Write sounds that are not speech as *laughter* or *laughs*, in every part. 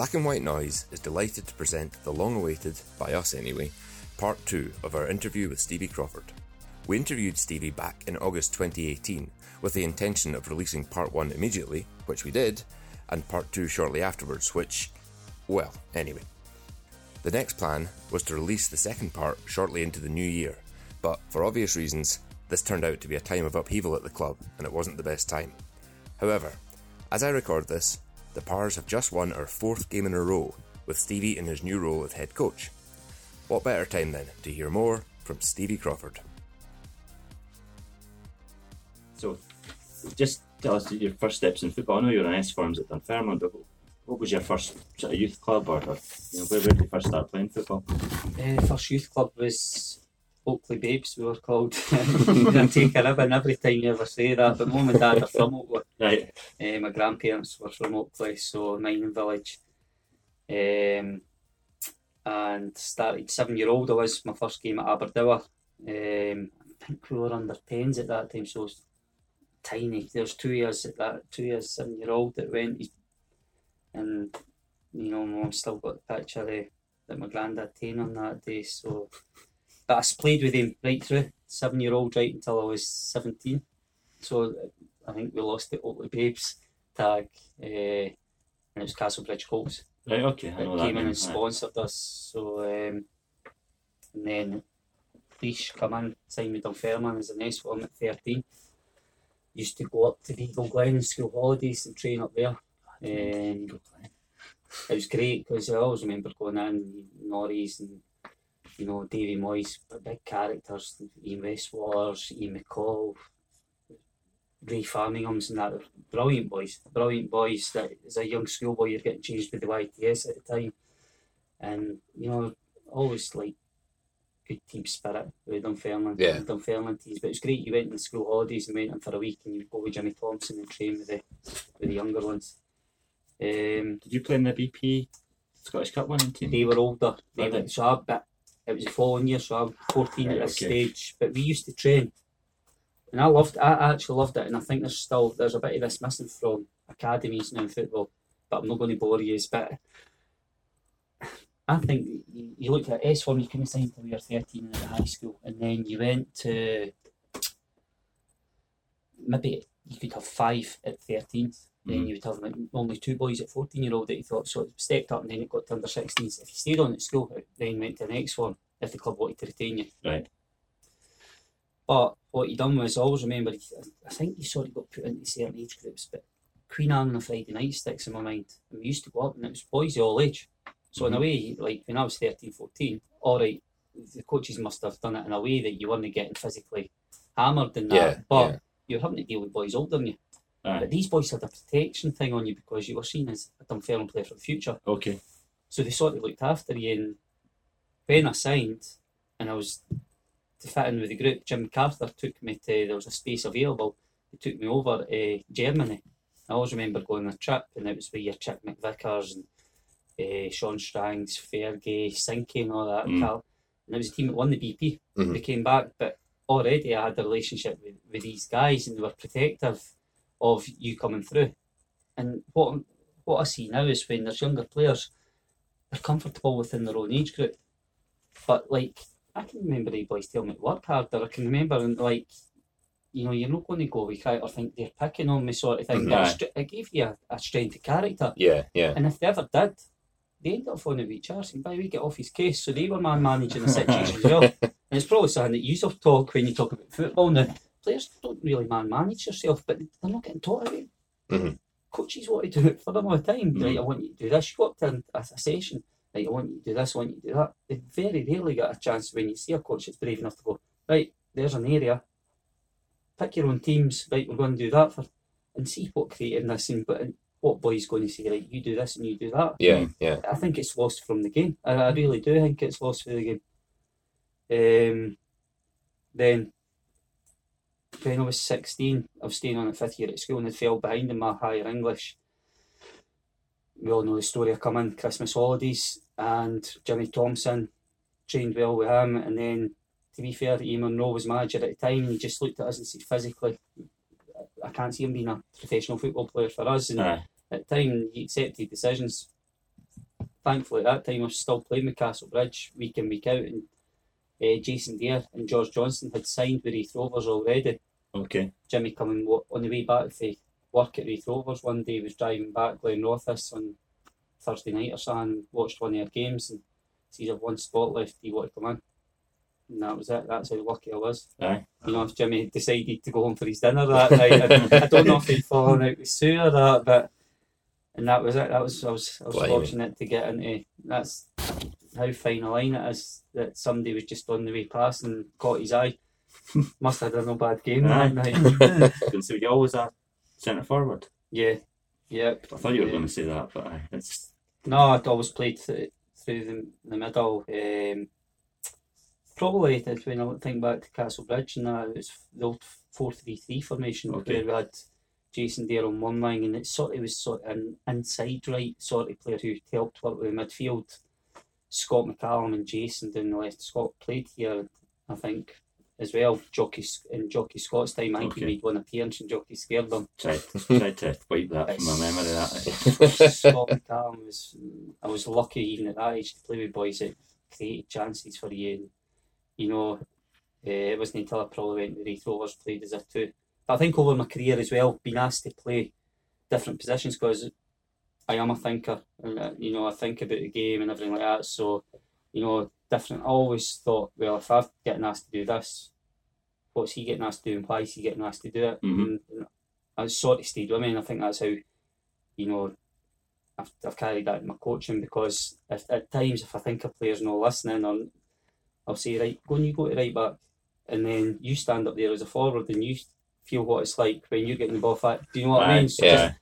Black and White Noise is delighted to present the long awaited, by us anyway, part two of our interview with Stevie Crawford. We interviewed Stevie back in August 2018 with the intention of releasing part one immediately, which we did, and part two shortly afterwards, which, well, anyway. The next plan was to release the second part shortly into the new year, but for obvious reasons, this turned out to be a time of upheaval at the club, and it wasn't the best time. However, as I record this, the Pars have just won our fourth game in a row, with Stevie in his new role as head coach. What better time then to hear more from Stevie Crawford? So, just tell us your first steps in football. I know you're an S Firms at Dunfermline, but what was your first sort of youth club, or, or you know, where, where did you first start playing football? Uh, first youth club was Oakley Babes, we were called. you can take a ribbon every time you ever say that, but mum and dad are from Oakley. Right. Uh, my grandparents were from Oakley, so Mining Village. Um, and started seven year old. I was my first game at Aberdour. Um, I think we were under tens at that time, so tiny. There was two years at that, two years seven year old that went, and you know, my mum still got the picture of, that my granddad taken on that day. So, but I played with him right through seven year old right until I was seventeen. So I think we lost the Oakley Babes tag, uh, and it was Castlebridge Colts Right, okay, I know that. came in and right. sponsored us. So, um, and then Leash come in, signed with Dunfermline as an S one at 13. Used to go up to Eagle Glen in school holidays and train up there. Um, it was great because I always remember going in, Norries and you know, Davy Moyes, big characters, Ian Westwaters, Ian McCall, Ray Farningham's and that, brilliant boys, brilliant boys that as a young schoolboy you're getting changed with the YTS at the time. And, you know, always like good team spirit with Dunfermline, Yeah. Dunfermline teams. But it's great you went in the school holidays and went in for a week and you go with Jimmy Thompson and train with the with the younger ones. Um, Did you play in the BP Scottish Cup winning team? they were older. They Were were, they? so I, but it was the following year, so I'm 14 Right, at this okay. stage. But we used to train, and I loved. I actually loved it, and I think there's still there's a bit of this missing from academies now in football. But I'm not going to bore you. But I think you, you look at S one, you couldn't sign until you were 13 in the high school, and then you went to maybe you could have five at 13. Then Mhm. you would have only two boys at 14 year old that you thought so it stepped up and then it got to under 16s. If you stayed on at school, then went to the next one if the club wanted to retain you. Right. But what he done was I always remember, I think he sort of got put into certain age groups, but Queen Anne on a Friday night sticks in my mind. And we used to go up and it was boys of all age. So in a way, like when I was 13, 14, all right, the coaches must have done it in a way that you weren't getting physically hammered in that. Yeah, but yeah. you're having to deal with boys older than you. Aye. But these boys had a protection thing on you because you were seen as a Dunfermline player for the future. Okay. So they sort of looked after you. And when I signed and I was to fit in with the group, Jim MacArthur took me to, there was a space available. He took me over to Germany. I always remember going on a trip and it was with your Chick McVickers and uh, Sean Strangs, Fergie, Sinky and all that. Mm. Cal. And it was a team that won the BP. Mhm. They came back, but already I had a relationship with, with these guys and they were protective of you coming through. And what what I see now is when there's younger players, they're comfortable within their own age group. But like I can remember the boys telling me to work harder. I can remember and like you know, you're not going to go with or think they're picking on me sort of thing. But Aye. it gave you a, a strength of character. Yeah, yeah. And if they ever did, they ended up phoning HR saying, by way, get off his case. So they were man managing the situation as well. *laughs* And it's probably something that you sort of talk when you talk about football now. Players don't really man manage yourself, but they're not getting taught it. Mhm. Coaches want to do it for them all the time. Mhm. Right, I want you to do this. You walked in a, a session, right, I want you to do this, I want you to do that. They very rarely get a chance when you see a coach that's brave enough to go, right, there's an area, pick your own teams, right, we're going to do that for, and see what creativeness and, but, and what boy's going to say, like, you do this and you do that. Yeah, yeah. I think it's lost from the game. I, I really do think it's lost from the game. Um, then, when I was 16, I was staying on at fifth year at school and had fell behind in my higher English. We all know the story. I come in Christmas holidays and Jimmy Thompson trained well with him. And then, to be fair, Iain Munro was manager at the time and he just looked at us and said, physically, I can't see him being a professional football player for us. And Aye. at the time, he accepted decisions thankfully at that time I was still playing with Castlebridge week in week out, and uh, Jason Dair and George Johnson had signed with Raith Rovers already. Okay. Jimmy coming on the way back for work at Raith Rovers one day was driving back Glenrothes on Thursday night or something, watched one of their games and sees I've one spot left, do you want to come in? And that was it, that's how lucky I was. Aye. You know, if Jimmy had decided to go home for his dinner that night, I, I don't know if he'd fallen out with Sue or that, but and that was it. That was I was I was Blimey. fortunate to get into that's how fine a line it is that somebody was just on the way past and caught his eye. Must have done no bad game Aye. that night. And so you always a centre forward. Yeah, yep. I thought you were Yeah. going to say that, but aye, it's No, I'd always played th- through the, the middle. Um, probably if when I think back to Castlebridge and that, it was the old 4 3 3 formation Okay. where we had Jason Dair on one line and it sort of was sort of an inside right sort of player who helped work with the midfield. Scott McCallum and Jason down the left. Scott played here, I think, as well. Jocky in Jocky Scott's time, I think he made one appearance and Jocky scared them. *laughs* tried, tried to wipe that from my memory. That Scott McCallum was I was lucky even at that age to play with boys that created chances for you. And, you know, uh, it wasn't until I probably went to Raith Rovers played as a two. But I think over my career as well, been asked to play different positions because I am a thinker. And, uh, you know, I think about the game and everything like that. So, you know, different. I always thought, well, if I've getting asked to do this, what's he getting asked to do and why is he getting asked to do it? Mhm. And, and I sort of stayed with me, and I think that's how, you know, I've, I've carried that in my coaching because if, at times if I think a player's not listening, or I'll say, right, go and you go to right back, and then you stand up there as a forward and you feel what it's like when you're getting the ball back. Do you know what I mean? So, yeah.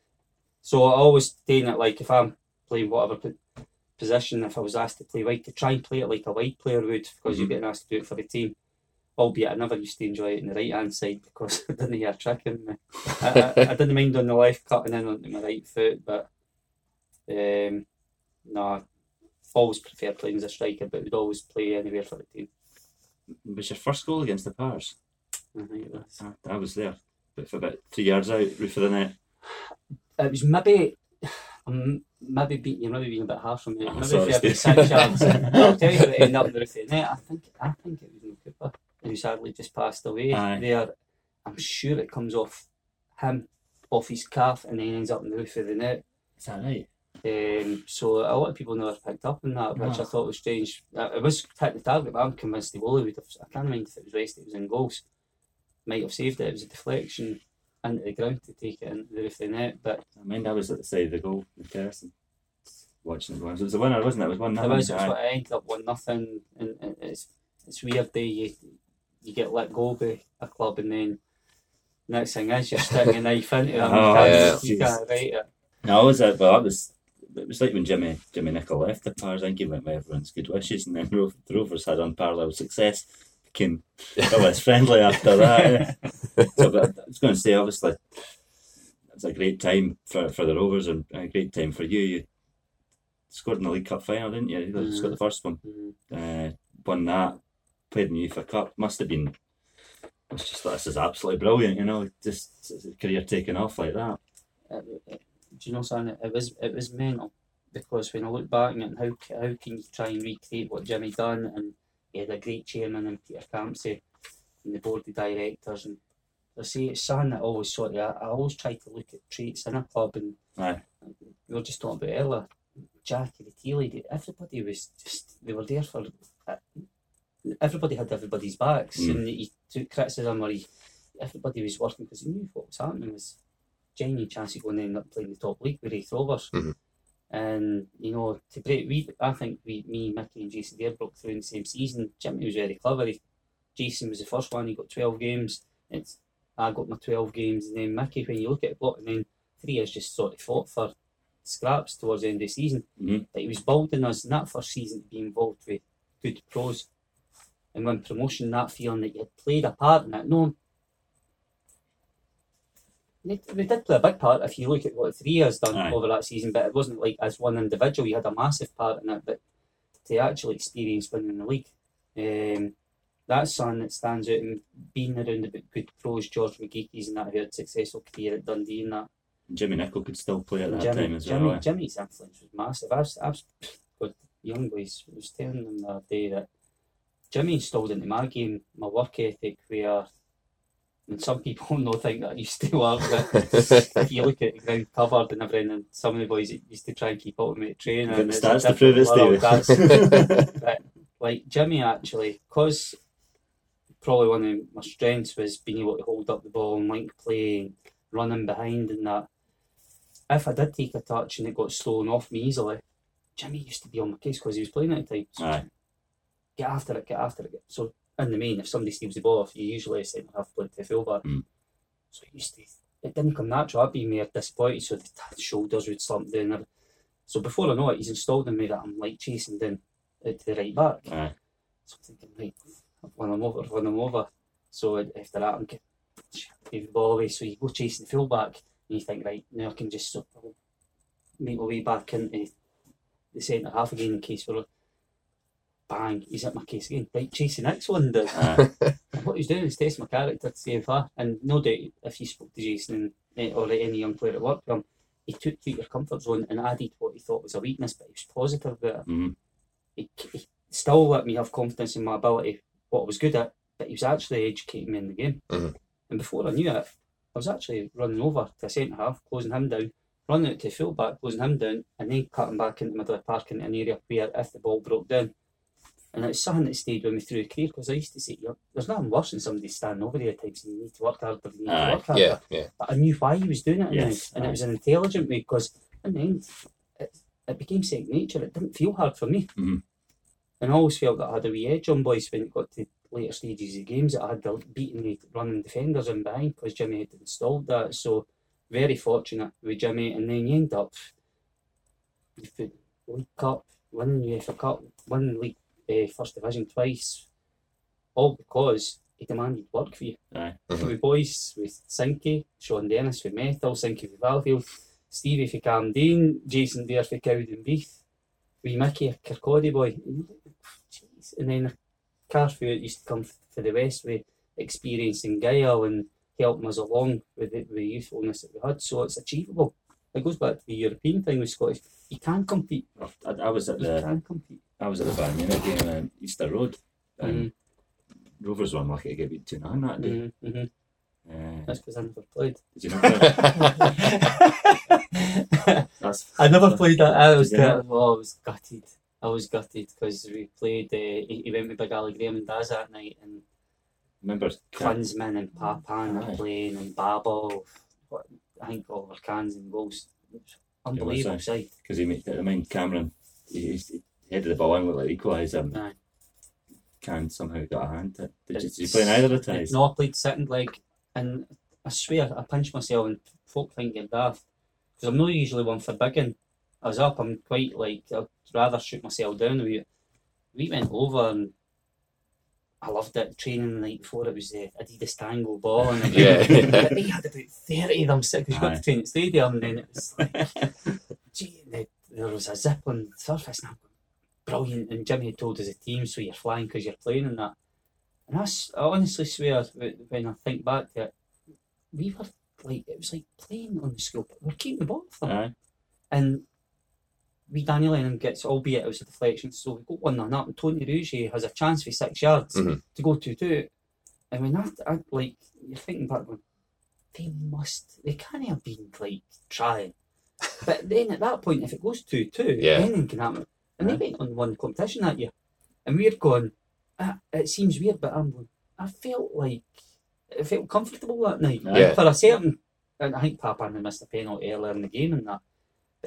so I always saying it like if I'm playing whatever position, if I was asked to play wide, to try and play it like a wide player would because you're Mhm. getting asked to do it for the team. Albeit I never used to enjoy it in the right hand side because *laughs* I didn't hear a trick in me. I, I, I didn't mind on the left cutting in onto my right foot, but um, no, I always prefer playing as a striker, but would always play anywhere for the team. was your first goal against the Pars. I think it was. I, I was there, but for about two yards out, roof of the net. It was maybe, um, maybe being you're maybe being a bit harsh on me. Oh, maybe sorry, if you six yards, *laughs* I'll tell you what ended up in the roof of the net. I think I think it was Neil Cooper who sadly just passed away Aye. there. I'm sure it comes off him, off his calf, and then ends up in the roof of the net. Is that right? Um, so a lot of people never picked up on that, which I Ah. thought was strange. It was hit the target, but I'm convinced the goalie would have. I can't remember if it was rested, it was in goals. Might have saved it. It was a deflection into the ground to take it into the roof of the net, but I mean, I was at the side of the goal with Kerrison, watching it. It was a winner, wasn't it? It was one It nothing. was, it was what I ended up one nothing, and it's it's weird that you you get let go by a club, and then next thing is you're sticking a knife into them. Oh, you can't, yeah. you can't write it. No, was it? Well, that was. It was like when Jimmy Jimmy Nicholl left the Pars. I think he went with everyone's good wishes, and then *laughs* Ro- the Rovers had unparalleled success. Became bit less friendly after that. eh? so, but I was going to say, obviously, it's a great time for, for the Rovers and a great time for you. You scored in the League Cup final, didn't you? You scored the first one. Mhm. Uh, won that. Played in the UEFA Cup. Must have been. It's just this is absolutely brilliant, you know. Just career taking off like that. Do you know something? It was it was mental because when I look back and how how can you try and recreate what Jimmy done and he had a great chairman in Peter Campsey and the board of directors and I say it's something that I always sort of I, always try to look at traits in a club and Aye. we were just talking about earlier. Jackie, the tea lady, everybody was just they were there for. uh, Everybody had everybody's backs, Mm. and he took criticism or he, everybody was working because he knew what was happening was genuine chance of going to end up playing the top league with Raith Rovers. Mhm. And you know, to break, we I think we, me, Mickey, and Jason Dair broke through in the same season. Jimmy was very clever. He, Jason was the first one. He got twelve games. It's I got my twelve games, and then Mickey. When you look at it, and then three years just sort of fought for scraps towards the end of the season. Mhm. But he was building us in that first season to be involved with good pros. And when promotion, that feeling that you had played a part in it. No, we we did play a big part if you look at what three has done Aye. over that season, but it wasn't like as one individual, you had a massive part in it. But to actually experience winning the league, um, that's something that stands out and being around the good pros, George McGeachie's and that who had successful career at Dundee and that. Jimmy Nicholl could still play at that Jimmy, time as Jimmy, well. Jimmy's influence was massive. I was, I was young boys. I was telling them the other day that Jimmy installed into my game my work ethic where and some people *laughs* no think that used to work, but if *laughs* you look at the ground covered and everything, and some of the boys used to try and keep up with me at training, and it's stats to prove it, world, Stevie. that's- *laughs* but like Jimmy actually, because probably one of my strengths was being able to hold up the ball and link play and running behind and that. If I did take a touch and it got stolen off me easily, Jimmy used to be on my case because he was playing at the time. So Aye. get after it, get after it. So in the main, if somebody steals the ball off you, usually centre half play to fullback. Mm. So it used to, it didn't come natural. I'd be more disappointed, so the shoulders would slump down. So before I know it, he's installed in me that I'm like chasing down to the right back. Aye. So I'm thinking, right, when I'm over, when I'm over. So after that, I'm getting the ball away. So you go chasing the fullback, and you think, right, now I can just sort of make my way back into the centre half again in case we're bang, he's at my case again. Right, chasing next one down. And what he's doing is testing my character to see if I, and no doubt if you spoke to Jason and, eh, or any young player at work with him, he took you out your comfort zone and added what he thought was a weakness, but he was positive about it. Mhm. He, he still let me have confidence in my ability, what I was good at, but he was actually educating me in the game. Mhm. And before I knew it, I was actually running over to a centre half, closing him down, running out to full back, closing him down, and then cutting back into the middle of the park into an area where if the ball broke down. And it's something that stayed with me through the career because I used to say, there's nothing worse than somebody standing over you at times and you need to work harder, you need Aye. to work harder. yeah, yeah. But I knew why he was doing it Yes, end, and aye. it was an intelligent way because in the end, it, it became second nature. It didn't feel hard for me. Mhm. And I always felt that I had a wee edge on boys when it got to later stages of games that I had the beating the running defenders in behind because Jimmy had installed that. So very fortunate with Jimmy, and then you end up you put League Cup, winning UEFA Cup, winning League uh, First Division twice, all because he demanded work for you. Aye. Mhm. With boys, with Sinky, Sean Dennis for Metal, Sinky for Valfield, Stevie for Camden, Jason Dair for Cowdenbeath, wee Mickey, a Kirkcaldy boy. And you're like, Jeez. And then Carfield used to come f- for the West with experience in Gael and helping us along with the, with the youthfulness that we had. So it's achievable. It goes back to the European thing with Scottish. You can't compete. I, I was at You the can compete. I was at the Bayern Munich game on Easter Road, and Mm-hmm. Rovers were unlucky to get beat two 0 that day. Mm-hmm. Mm-hmm. Uh, That's because I never played. did you not? play? *laughs* That's I never played that. I was, Did you gut- not? oh, I was gutted. I was gutted because we played. Uh, he, he went with Big Ali Graham and Daz that night, and Remember? Klinsmann and Papin playing, and Babbel. What, I think Oliver Kahn's and goals. Unbelievable aye. sight. Because he made. I mean, Cameron. He, he headed the ball in with like equaliser. and um, Aye. Kahn somehow got a hand. to it. Did you, did you play in either of the ties? No, I played second leg, and I swear I pinched myself, and folk think daft because I'm not usually one for bigging. I was up. I'm quite like I'd rather shoot myself down. We we went over and I loved it. Training the night before it was the Adidas Tango ball, and *laughs* Yeah. *laughs* they had about thirty of them sitting because you got Aye. to train at the stadium, and then it was like, *laughs* gee, and the- there was a zip on the surface, and I'm brilliant. And Jimmy had told us a team, so you're flying because you're playing in that. And I, I honestly swear, wh- when I think back to it, we were like, it was like playing on the school, we were keeping the ball off them. Aye. And we Daniel Lennon gets, albeit it was a deflection, so we got one none up, and Tony Rougier has a chance for six yards Mhm. to go 2 2. And when that, I, like, you're thinking back, going, they must, they can't have been like trying. But then at that point, if it goes 2 2, Yeah. anything can happen. And they Aye. went on one competition that year. And we're going, ah, it seems weird, but I'm going, I felt like, I felt comfortable that night. Yeah. For a certain, and I think Papin had missed a penalty earlier in the game and that.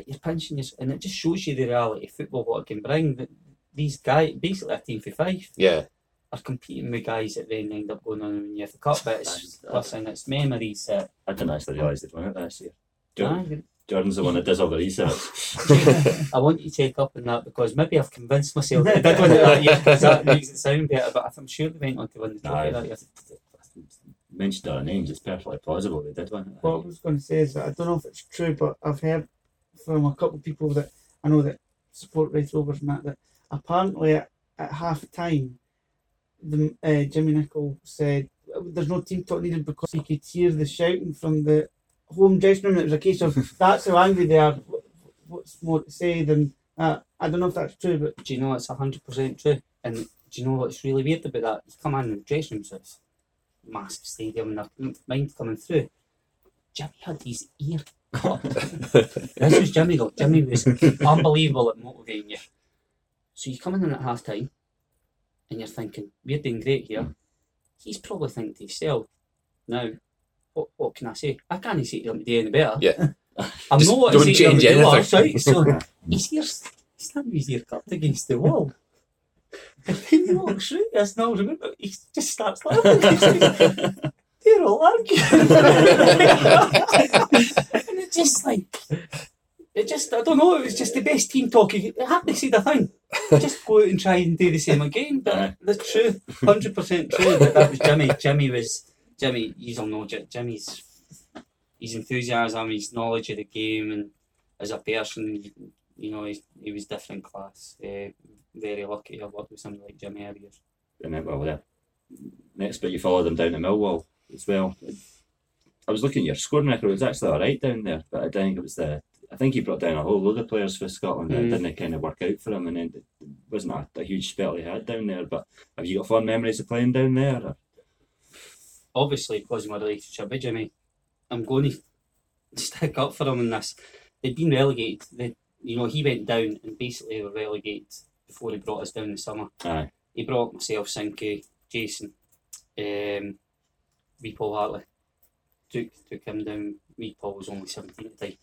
But you're pinching your, and it just shows you the reality of football, what it can bring. That these guys, basically a team for five, Yeah, are competing with guys that then end up going on and have the Cup. But it's, That's- that's- listen, it's memories that. I didn't actually realise they'd won it this year. Jordan, Jordan's the one that does all the research. *laughs* I want you to take up on that because maybe I've convinced myself that they did win it that year because that makes it sound better. But I'm sure they went on to win the trophy Aye. that year. Mentioned our names, it's perfectly plausible they did win it. What I was going to say is that I don't know if it's true, but I've heard from a couple of people that I know that support Raith Rovers and that, that apparently at, at half time, the uh, Jimmy Nicholl said there's no team talk needed because he could hear the shouting from the home dressing room. It was a case of *laughs* that's how angry they are. What's more to say than Uh, I don't know if that's true, but Do you know it's hundred percent true? And do you know what's really weird about that? You come in the dressing room, so it's massive stadium, and their mind coming through. Jimmy had his ear. *laughs* this was Jimmy though. Jimmy was unbelievable at motivating you. So you come in at half time, and you're thinking we're doing great here. He's probably thinking to himself, now, what, what can I say? I can't see him to do any better. Yeah. I'm Just not what don't to say to him change anything. right? So his ears, he's not his ear cupped against the wall. And then he walks through this now remember he just starts laughing. He's *laughs* They're all arguing. *laughs* it's just like it just I don't know, it was just the best team talk. You hardly said a thing. Just go out and try and do the same again. But that's true. Hundred percent true. But that was Jimmy. Jimmy was Jimmy, you don't know Jimmy's his enthusiasm, his knowledge of the game and as a person, you know, he's, he was different class. Uh, very lucky to have worked with somebody like Jimmy Arias. And then, well, yeah. Next bit, you followed them down to Millwall as well. I was looking at your scoring record. It was actually all right down there, but I think it was the. I think he brought down a whole load of players for Scotland. and Mm. It didn't kind of work out for him, and then it wasn't a, a huge spell he had down there. But have you got fond memories of playing down there? Or? Obviously, because of my relationship with Jimmy, I'm going *laughs* to stick up for him in this. They'd been relegated. They, you know, he went down and basically were relegated before he brought us down in the summer. Aye, he brought myself, Sinky, Jason, um, Paul Hartley. Took took him down. Wee Paul was only seventeen at the time.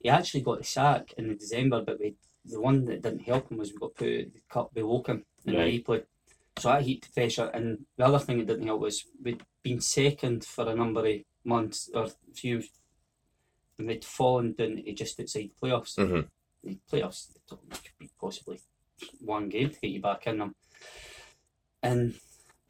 He actually got the sack in the December, but we the one that didn't help him was we got put the cup below him in Right. the replay. So that heaped the pressure. And the other thing that didn't help was we'd been second for a number of months or few, and we'd fallen down to just outside the playoffs. hmm The playoffs they thought it could be possibly one game to get you back in them. And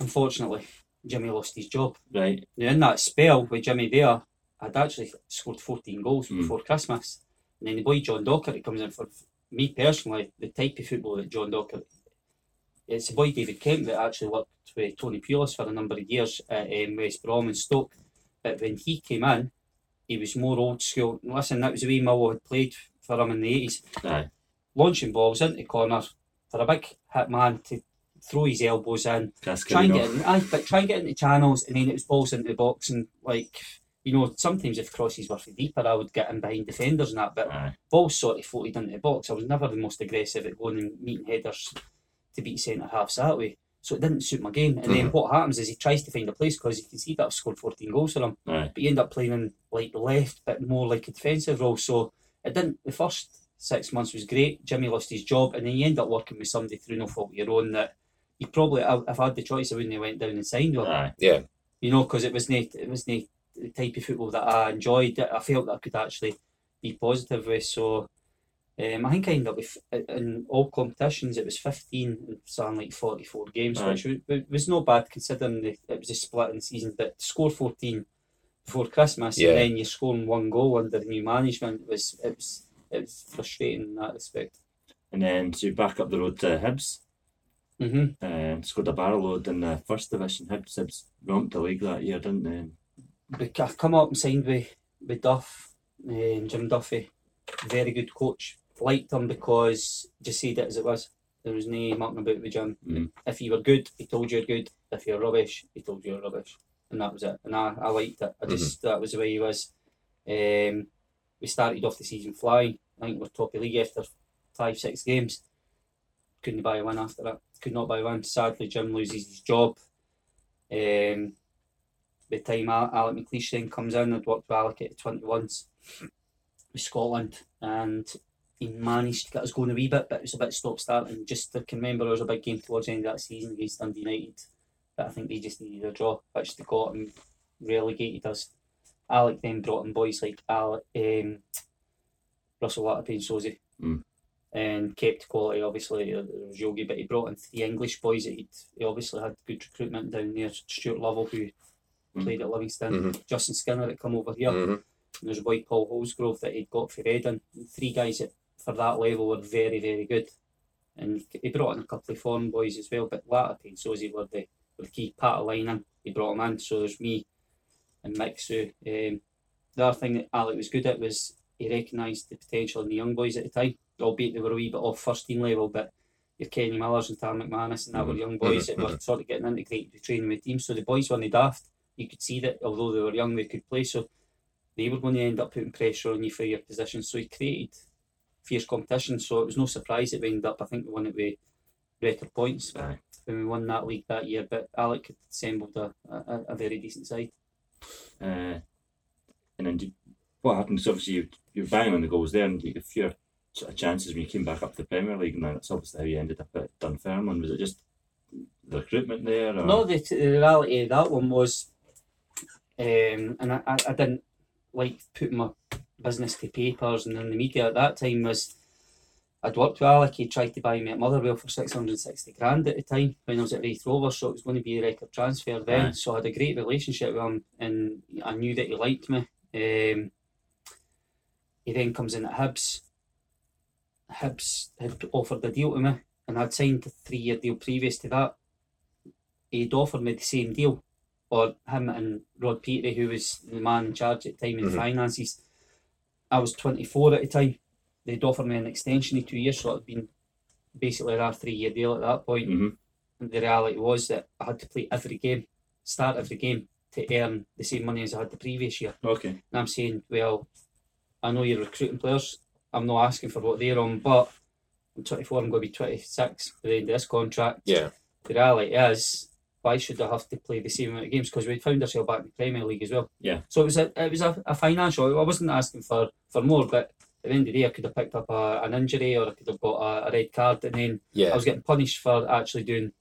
unfortunately, Jimmy lost his job. right. Now, in that spell with Jimmy there, I'd actually scored 14 goals Mm. before Christmas. And then the boy John Docherty comes in for me personally, the type of football that John Docherty. It's the boy David Kemp that actually worked with Tony Pulis for a number of years at um, West Brom and Stoke. But when he came in, he was more old school. Listen, that was the way Millwall had played for him in the 80s Aye, launching balls into corner for a big hit man to throw his elbows in, try and get in, aye, but try and get into channels, and then it was balls into the box, and like you know, sometimes if crosses were for deeper, I would get in behind defenders and that, but Aye, balls sort of floated into the box. I was never the most aggressive at going and meeting headers to beat centre halves that way. So it didn't suit my game. And then mm-hmm. what happens is he tries to find a place because you can see that I've scored 14 goals for him aye, but you end up playing in like left, but more like a defensive role. So it didn't. The first six months was great. Jimmy lost his job, and then you end up working with somebody through no fault of your own that you probably. If I had the choice, I wouldn't have went down and signed with. him. Yeah. You know, because it was not it was not the type of football that I enjoyed. I felt that I could actually be positive with. So. Um, I think I ended up with in all competitions. It was fifteen and something like forty-four games, Aye. which was, was no bad considering the, it was a split in the season. But to score fourteen before Christmas, Yeah. and then you're scoring one goal under new management was it was it was frustrating in that respect. And then so you're back up the road to Hibs Mm-hmm. and scored a barrel load in the first division. Hibs, Hibs romped the league that year, didn't they? I've come up and signed with with Duff, um, Jim Duffy, very good coach. Liked him because just said it as it was. There was no mucking about with Jim. Mm. If you were good, he told you you're good. If you're rubbish, he told you you're rubbish, and that was it. And I, I liked it. I just that was the way he was. Um, we started off the season flying. I think we're top of the league after five six games. Couldn't buy win after that. Could not buy one. Sadly, Jim loses his job. Um, by the time Al- Alec McLeish then comes in, I'd worked with Alec at 21s with Scotland and he managed to get us going a wee bit, but it was a bit stop start. And just I can remember there was a big game towards the end of that season against Dundee United, but I think they just needed a draw, which they got and relegated us. Alec then brought in boys like Alec, um, Russell Latapy and Sauzée. Mm. And kept quality, obviously. There was Yogi, but he brought in three English boys that he'd, he obviously had good recruitment down there. Stuart Lovell, who Mm. played at Livingston, Mhm. Justin Skinner had come over here. hmm And there's a boy Paul Holsgrove that he'd got for Reading. Three guys that for that level were very, very good. And he brought in a couple of foreign boys as well, but Latapy and Sauzée were the, were the key part of lining. He brought them in, so there's me and Mick Sue. Um, the other thing that Alec was good at was he recognised the potential in the young boys at the time. Albeit they were a wee bit off first team level, but your Kenny Millers and Tam McManus and that were young boys that were sort of getting integrated with training with teams. So the boys weren't daft. You could see that although they were young, they could play. So they were going to end up putting pressure on you for your position. So he created fierce competition. So it was no surprise that we ended up, I think we won it with record points Aye. when we won that league that year. But Alec had assembled a, a, a very decent side. Uh, and then what happens? obviously you, you're banging on the goals there and you get a few sort of chances when you came back up to the Premier League and that's obviously how you ended up at Dunfermline. Was it just the recruitment there? Or? No, the, the reality of that one was, um, and I, I, I didn't like putting my business to papers and in the media at that time was I'd worked with Alec, he tried to buy me at Motherwell for 660 grand at the time when I was at Raith Rovers, so it was going to be a record transfer then. So I had a great relationship with him and I knew that he liked me. Um, he then comes in at Hibs. Hibs had offered a deal to me and I'd signed a three year deal previous to that. He'd offered me the same deal, or him and Rod Petrie, who was the man in charge at the time in Mhm. finances. I was 24 at the time. They'd offered me an extension of two years, so it'd been basically a three year deal at that point. hmm And the reality was that I had to play every game, start every game, to earn the same money as I had the previous year. Okay. And I'm saying, well, I know you're recruiting players. I'm not asking for what they're on, but I'm 24. I'm going to be 26 by the end of this contract. Yeah. The reality is, why should I have to play the same amount of games? Because we found ourselves back in the Premier League as well. Yeah. So it was a it was a, a financial. I wasn't asking for for more, but at the end of the day, I could have picked up a, an injury or I could have got a, a red card, and then I was getting punished for actually doing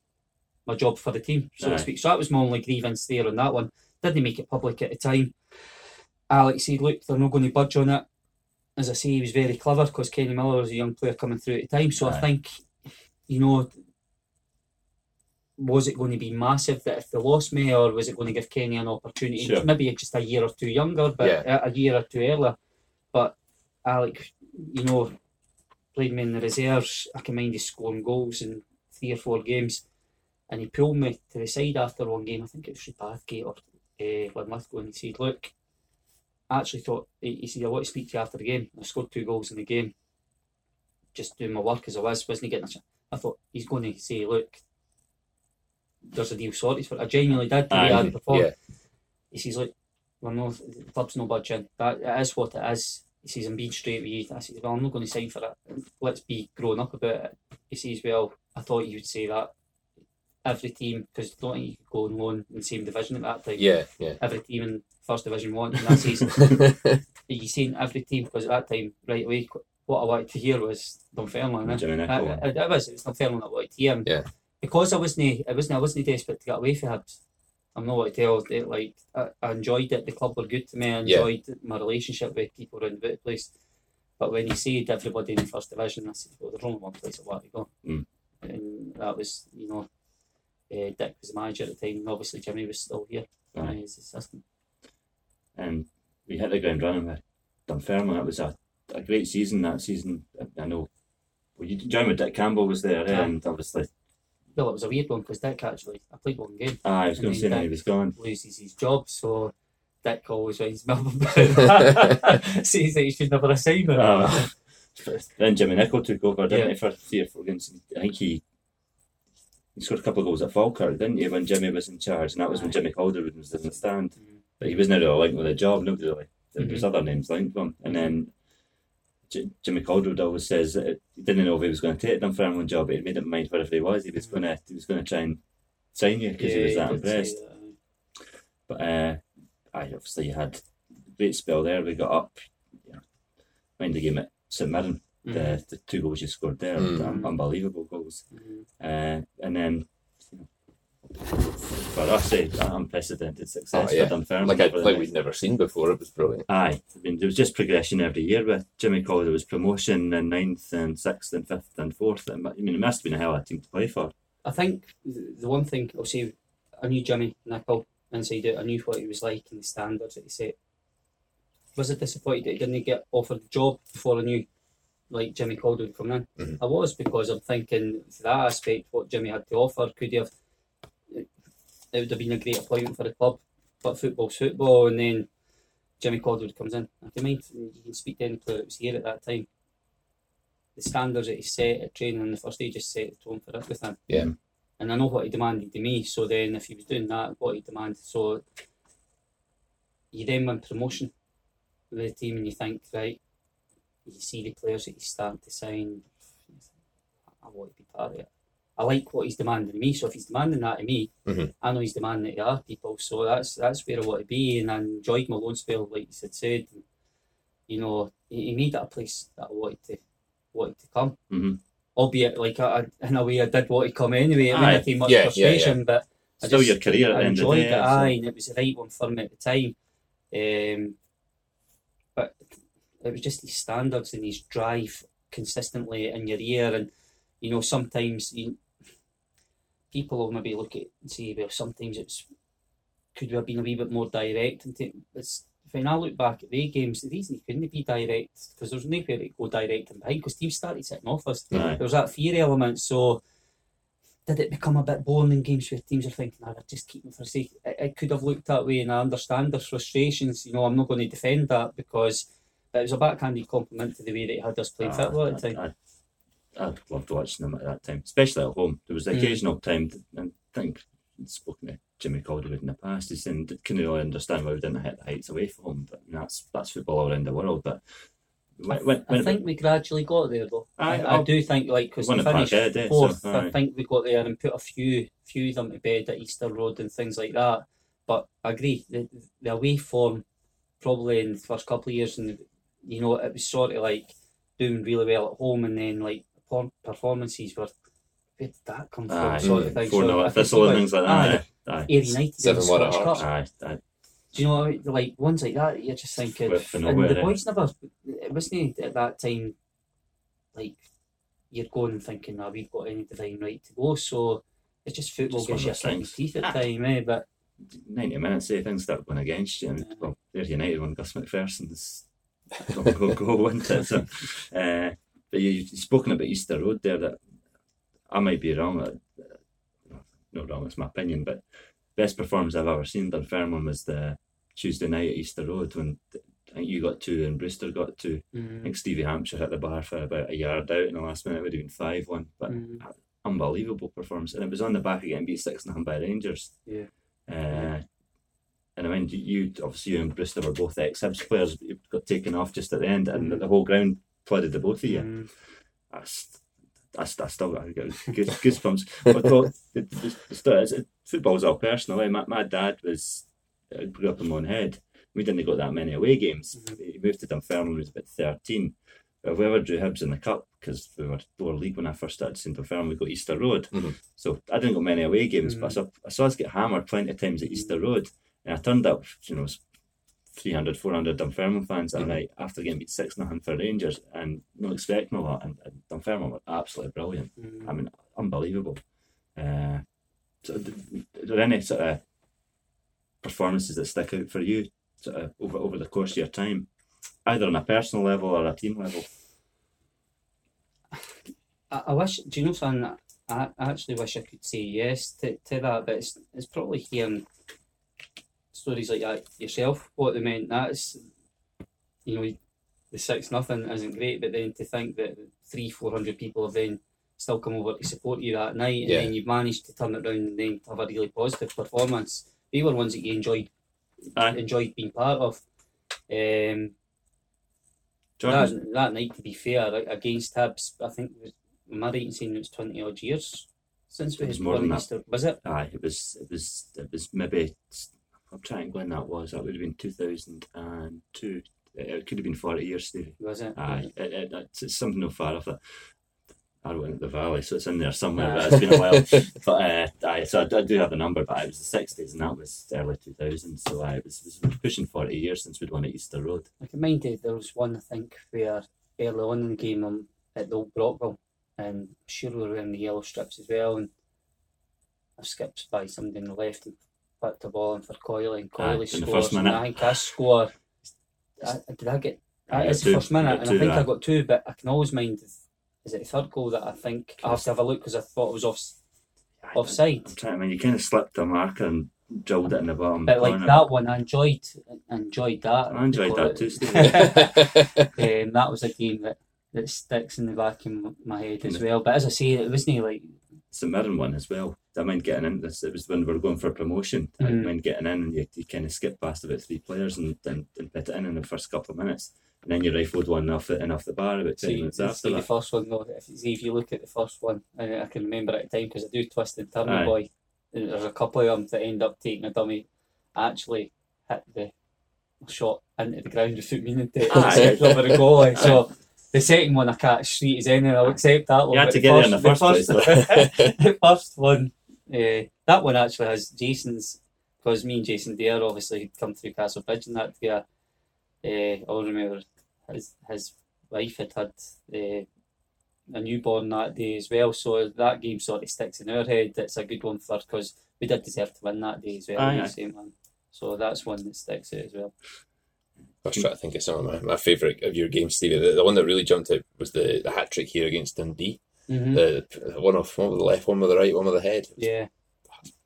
my job for the team, so Aye. to speak. So that was my only grievance there on that one. Didn't make it public at the time. Alex said, look, they're not going to budge on it. As I say, he was very clever because Kenny Miller was a young player coming through at the time. So Aye. I think, you know, was it going to be massive that if they lost me, or was it going to give Kenny an opportunity? Sure. Maybe just a year or two younger, but Yeah. a, year or two earlier. But Alec, you know, played me in the reserves. I can mind he scoring goals in three or four games. And he pulled me to the side after one game. I think it was Bathgate or uh, Linlithgow. And he said, Look, I actually thought, he, he said, I want to speak to you after the game. I scored two goals in the game. Just doing my work as I was, wasn't getting a chance. I thought, he's going to say, Look, there's a deal sorted for it. I genuinely did. the way Aye. I'd performed. Yeah. He says, Look, we're no, the club's no budging. That it is what it is. He says, I'm being straight with you. I said, Well, I'm not going to sign for it. Let's be grown up about it. He says, Well, I thought you would say that. Every team, because don't think you could go on loan in the same division at that time. Yeah. Yeah. Every team in First Division one in that season. *laughs* He's saying every team, because at that time, right away, what I wanted to hear was Dunfermline. eh? Jimmy Nicholl. I, I, I was, it was Dunfermline that I wanted to hear. Yeah. Because I wasn't, I wasn't, I wasn't desperate to get away from Hibs. I'm not what to tell. It, like I, I enjoyed it. The club were good to me. I Yeah. enjoyed my relationship with people around the place. But when he said everybody in the first division, I said, "Well, there's only one place I want to go," Mm. and that was, you know, uh, Dick was the manager at the time, and obviously Jimmy was still here Aye. as assistant. And we hit the ground running with Dunfermline. It was a, a great season that season. I- I know. Well, you joined with Dick Campbell was there, Yeah. and obviously, Well, it was a weird one because Dick actually, I played one game, ah, I was going to say now he was gone. loses his job, so Dick always writes Melbourne *laughs* *laughs* says that he should never have signed it. Ah. *laughs* then Jimmy Nicholl took over, didn't Yeah. he, for three or four games? I think he he scored a couple of goals at Falkirk, didn't he, when Jimmy was in charge, and that was when Jimmy Calderwood was in the stand. Mm. But he wasn't really linked with a job, nobody really. There was Mhm. other names linked with him. And then J- Jimmy Calderwood always says that he didn't know if he was going to take them the Dunfermline job, but he made up mind wherever he was, he was going to he was going to try and sign you because he was that say impressed. that. But uh, I obviously you had a great spell there. We got up. Yeah, mind the game at St Mirren. Mhm. The, the two goals you scored there, Mm. un- unbelievable goals. Mhm. Uh, and then you for us, eh, unprecedented success Oh, yeah. for Dunfermline. like I, for like we'd never seen before. It was brilliant. Aye, I mean there was just progression every year with Jimmy Calder was promotion and ninth and sixth and fifth and fourth. And, I mean, it must have been a hell of a team to play for. I think the the one thing I'll say, I knew Jimmy Nicholl inside out. I knew what he was like and the standards that he set. Was it disappointed that he didn't get offered the job before I knew, like Jimmy Calderwood come in? Mhm. I was because I'm thinking to that aspect, what Jimmy had to offer could he have. It would have been a great appointment for the club, but football's football, and then Jimmy Calderwood comes in. I can mind you can speak to any player that was here at that time. the standards that he set at training on the first day just set the tone for everything. Yeah. And I know what he demanded of me. So then, if he was doing that, what he demanded, so you then win promotion with the team, and you think, right, you see the players that he's starting to sign. I want to be part of it. I like what he's demanding of me. So if he's demanding that of me, Mhm. I know he's demanding it of other people. So that's that's where I want to be. And I enjoyed my loan spell, like you had said. And, you know, he, he made that a place that I wanted to wanted to come. Mhm. Albeit, like I, in a way, I did want to come anyway. I mean. I came much Yeah, yeah, frustration, but I Still just- your career I enjoyed day. it, so- aye, and it was the right one for me at the time. Um, but it was just his standards and his drive consistently in your ear, and you know sometimes you, people will maybe look at and say, well, sometimes it's could we have been a wee bit more direct? And t- it's, when I look back at the games, the reason he couldn't be direct because there's nowhere to go direct and behind because teams started setting off us. Aye. There was that fear element, so did it become a bit boring in games where teams are thinking, "Ah, just keep them for sake"? It, it could have looked that way, and I understand their frustrations. You know, I'm not going to defend that because it was a backhanded compliment to the way that he had us playing Ah, football at the I- time. I, I loved watching them at that time, especially at home. There was the Mm. occasional time, and I think I'd spoken to Jimmy Calderwood in the past, he said, couldn't really understand why we didn't hit the heights away from home, but that's that's football all around the world. But when, when, I think we gradually got there, though. I, I I'll- do think, like, because we finished eh, so, fourth. I think we got there and put a few, few of them to bed at Easter Road and things like that. But I agree, the, the away form, probably in the first couple of years, and you know, it was sort of like doing really well at home, and then like performances were. Where did that come from? Aye, sort of thing. four So nil at Thistle and went- things like aye, that. Aye, Ayr United in the Scottish Cup. aye, aye. Do you know, what like ones like that, you're just thinking, and the eh? boys never, it wasn't at that time, like you're going and thinking, "Now we've got any divine right to go." So it's just football Just one gives you a of those kick in the things. teeth at Ah. time, eh? But 90 minutes, eh, things start going against you. And, Yeah. well, there's United when Gus McPherson's go, go, *laughs* go into it. So, uh, but you, you've spoken about Easter Road there that I might be wrong. uh, Not wrong, it's my opinion, but best performance I've ever seen Dunfermline was the Tuesday night at Easter Road when I think you got two and Brewster got two. I mm, think Stevie Hampshire hit the bar for about a yard out in the last minute. It would have been 5 1. But mm, unbelievable performance, and it was on the back of getting beat six 0 by Rangers. Yeah. Uh, and I mean, you, obviously you and Brewster were both ex Hibs players. You got taken off just at the end, and Mhm. the whole ground applauded the both of you. mm, That's, that's, I still got goose, *laughs* goosebumps. but though, the, the, the story is, football's all personal. Eh? My, my dad was uh, grew up in Monhead. We didn't go that many away games. Mhm. He moved to Dunfermline when he was about thirteen. But we ever drew Hibs in the cup because we were lower league when I first started in Dunfermline. We got Easter Road, Mhm. so I didn't go many away games. But I saw, I saw us get hammered plenty of times at Easter Road, and I turned up, you know, 300, 400 Dunfermline fans that night after the game beat six nothing for Rangers, and not expecting a lot. And, and Dunfermline were absolutely brilliant. mm. I mean, unbelievable. Uh, so, are there any sort of performances that stick out for you sort of over over the course of your time, either on a personal level or a team level? I, I wish. Do you know something? I, I actually wish I could say yes to, to that, but it's it's probably hearing stories like that yourself. What they meant. That's you know the six nothing isn't great, but then to think that three four hundred people have then still come over to support you that night, and Yeah. then you've managed to turn it around and then have a really positive performance. They were ones that you enjoyed Aye. enjoyed being part of. Um, that, that night, to be fair, against Hibs, I think it was, am I right in saying it was twenty odd years since we It was had more won than that. Easter? Was it? aye, it was it was it was maybe I'm trying when that was. That would have been two thousand and two. It could have been forty years, Stevie. Was it? Aye, it, it, it's, it's something no far off that. I went at the valley, so it's in there somewhere. But it's been a while. *laughs* but uh, aye, so I, I do have the number, but it was the sixties, and that was early two thousands. So aye, it was, was pushing forty years since we'd won at Easter Road. I can mind it, there was one I think where early on in the game um, at the old Brockville, and sure we were wearing the yellow strips as well, and I skipped by somebody on the left and picked the ball in for Coyley, and Aye, Coyley in scores. and. I think I score. I, did I get? Aye, you it's the first You minute, and two, I think aye. I got two, but I can always mind. Is it the third goal that I think I have to have a look because I thought it was off offside. I'm trying. I mean, you kind of slipped the marker and drilled it in the bottom But like corner. that one, I enjoyed enjoyed that. I enjoyed that too, because- Steve. *laughs* um, *laughs* that was a game that that sticks in the back of my head as well. But as I say, it wasn't like St Mirren one as well. I mind getting in this. It was when we were going for promotion. I Mm. mind getting in and you, you kind of skip past about three players and, and, and put it in in the first couple of minutes. And then you rifled one off it and off the bar about 10 see, minutes see after the first one though. If, see, if you look at the first one, and I can remember at the time because I do twist and turn Aye. boy. and There's a couple of them that end up taking a dummy. Actually hit the shot into the ground without meaning to accept *laughs* over the goalie. So the second one I can't street as any. I'll accept that one. You had to get there in the first place, *laughs* the first one, uh, that one actually has Jason's because me and Jason Dair obviously had come through Castle Bridge and that together. Uh, I'll remember his his wife had had uh, a newborn that day as well, so that game sort of sticks in our head. It's a good one for because we did deserve to win that day as well. Aye, aye. same one. So that's one that sticks out as well. I was trying to think of some of my, my favourite of your games, Stevie. The, the one that really jumped out was the, the hat trick here against Dundee. Mm-hmm. The, the one off one with the left, one with the right, one with the head. Yeah.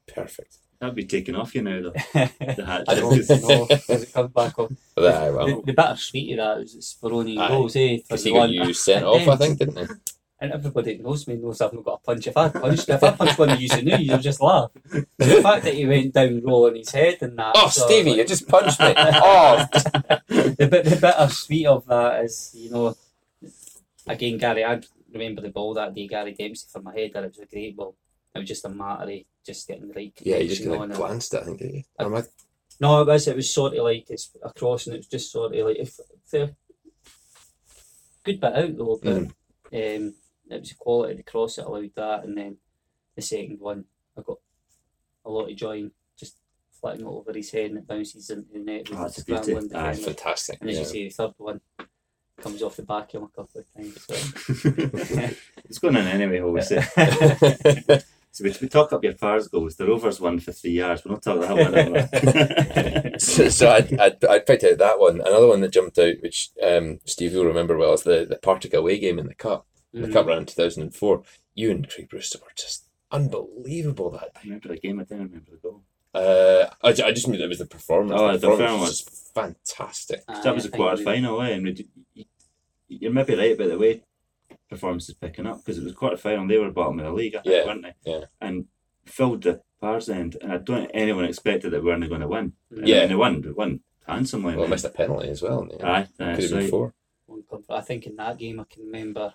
Perfect. That'd be taken off you now, though. *laughs* The hat know, trick. I know, as it comes back on. But *laughs* that, The, well, the bittersweet of that was it's Speroni Aye. goals, eh? because he got you sent off, I think, didn't he? *laughs* And everybody that knows me knows I've not got a punch. If I punched, if I punched one of you who knew, you'll just laugh. the fact that he went down rolling his head and that. Oh, so, Stevie, like, you just punched me. *laughs* Oh, the bit, the bittersweet of that is, you know, again, Gary, I remember the ball that day, Gary Dempsey for my head, that it was a great ball. It was just a matter of just getting the right yeah, you just kind of glanced it, I think, you? I- I- No, it was. It was sort of like it's a cross, and it was just sort of like if fair, good bit out though, but Mhm. um, it was the quality of the cross that allowed that, and then the second one, I got a lot of joy in just flicking it over his head and it bounces into the net. with Oh, that's a beauty. Aye, That's fantastic. And as yeah. you say, the third one comes off the back of him a couple of times. So. *laughs* it's going in anyway, obviously. *laughs* So we, we talk up your Pars goals. The Rovers won for three yards. We'll not talk that one anymore. *laughs* so, so I'd, I'd, I'd picked out that one. Another one that jumped out, which um, Steve will remember well, is the, the Partick away game in the Cup. The Mhm. Cup round 2004. You and Craig Brewster were just unbelievable that day. I remember the game. I didn't remember the goal. Uh, I, ju- I just knew it was the performance. Oh, the the performance performance. was just fantastic. Aye, that was I a think quarter final, eh? And you- you're maybe right about the way performance is picking up because it was quarter final. They were bottom of the league, I think, Yeah, weren't they? yeah. And filled the Pars end, and I don't think anyone expected that we weren't going to win. And Yeah. then they won. They won handsomely. Well, missed a penalty as well. didn't he? Aye, Could have been right. four. one come from- I think in that game I can remember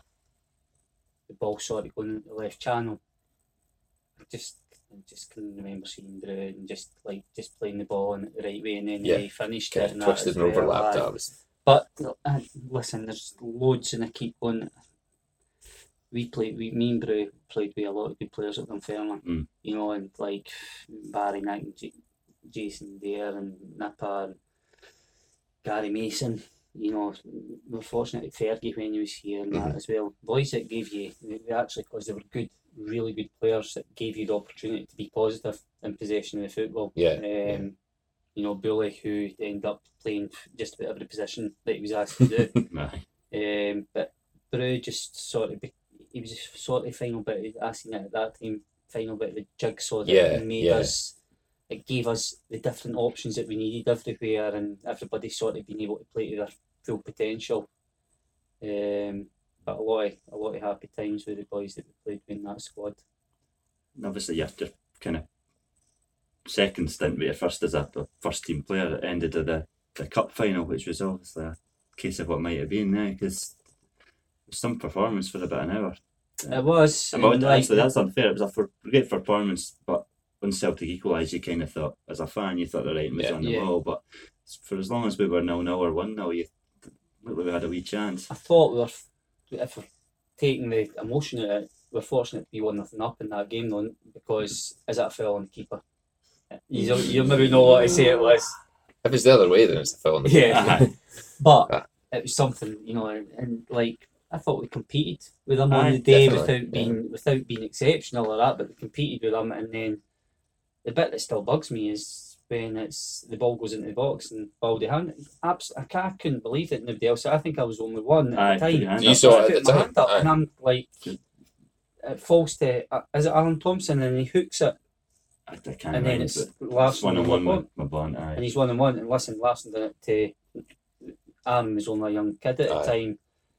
the ball sort of going into the left channel. I just I just can remember seeing Drew and just like just playing the ball in the right way and then Yeah. he finished Kind it and twisted and overlapped. That was But uh, listen, there's loads and I keep going. We played, we, me and Brew played with a lot of good players at Dunfermline, Mm. you know, and like Barry Knight and J- Jason Dair and Nipper and Gary Mason. You know, we're fortunate that Fergie when he was here and that Mhm. as well. Boys that gave you, they actually, because they were good, really good players that gave you the opportunity to be positive in possession of the football. yeah. Um, yeah. You know, Bully, who ended up playing just about every position that he was asked to do. *laughs* Aye. um, but Brew just sort of, be- he was sort of final bit, it at that time, final bit of the jigsaw that Yeah, made yeah. us, it gave us the different options that we needed everywhere and everybody sort of being able to play to their full potential. Um, but a lot of, a lot of happy times with the boys that we played in that squad. And obviously, your, your kind of second stint with your first as a, a first team player it ended at the, the cup final, which was obviously a case of what might have been there because some performance for about an hour. It was. And, like, actually, that's unfair. It was a for, great performance, but when Celtic equalised, you kind of thought, as a fan, you thought the writing was Yeah. on the Yeah. wall. But for as long as we were nil nil or one 0 you we had a wee chance. I thought we were, if we're taking the emotion out of it, we're fortunate to be one nothing up in that game though, because is that a foul on the keeper? You don't, you maybe know what I say it was, If it's the other way, then it's a foul. in the- keeper. *laughs* yeah. But Ah. it was something you know, and, and like I thought we competed with them Aye, on the day definitely, without being without being exceptional or that, but we competed with them, and then the bit that still bugs me is when it's the ball goes into the box and Baldé hand. Abs- I, ca- I couldn't believe it. Nobody else. I think I was the only one at Aye, the time. You saw it put at the my time. hand up Aye. and I'm like, it falls to uh, is it Alan Thompson and he hooks it I, I can't and then remember. it's but Larsson one on and one Labonte. with my bond. and he's one on one and listen Larsson did it to Aaron was only a young kid at the Aye. time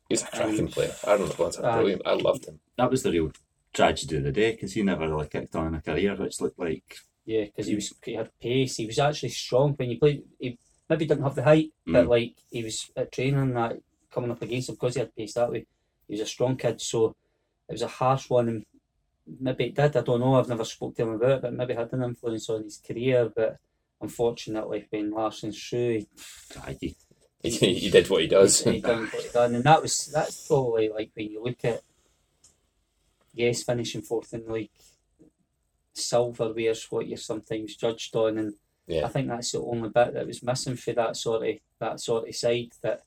He's a cracking player. Aaron Labonte's Aye. brilliant. I loved him. That was the real tragedy of the day because he never really kicked on in a career, which looked like Yeah, because he was he had pace. He was actually strong when you played. He maybe didn't have the height, but Mm. like he was at training that coming up against him because he had pace that way. He was a strong kid, so it was a harsh one. And maybe it did. I don't know. I've never spoke to him about it, but maybe it had an influence on his career. But unfortunately, when Larsson's through, he, *laughs* he- He, *laughs* he did what he does. he done what he done, and that was that's probably like when you look at yes, finishing fourth in the league, silverware's what you're sometimes judged on, and I think that's the only bit that was missing for that sort of that sort of side that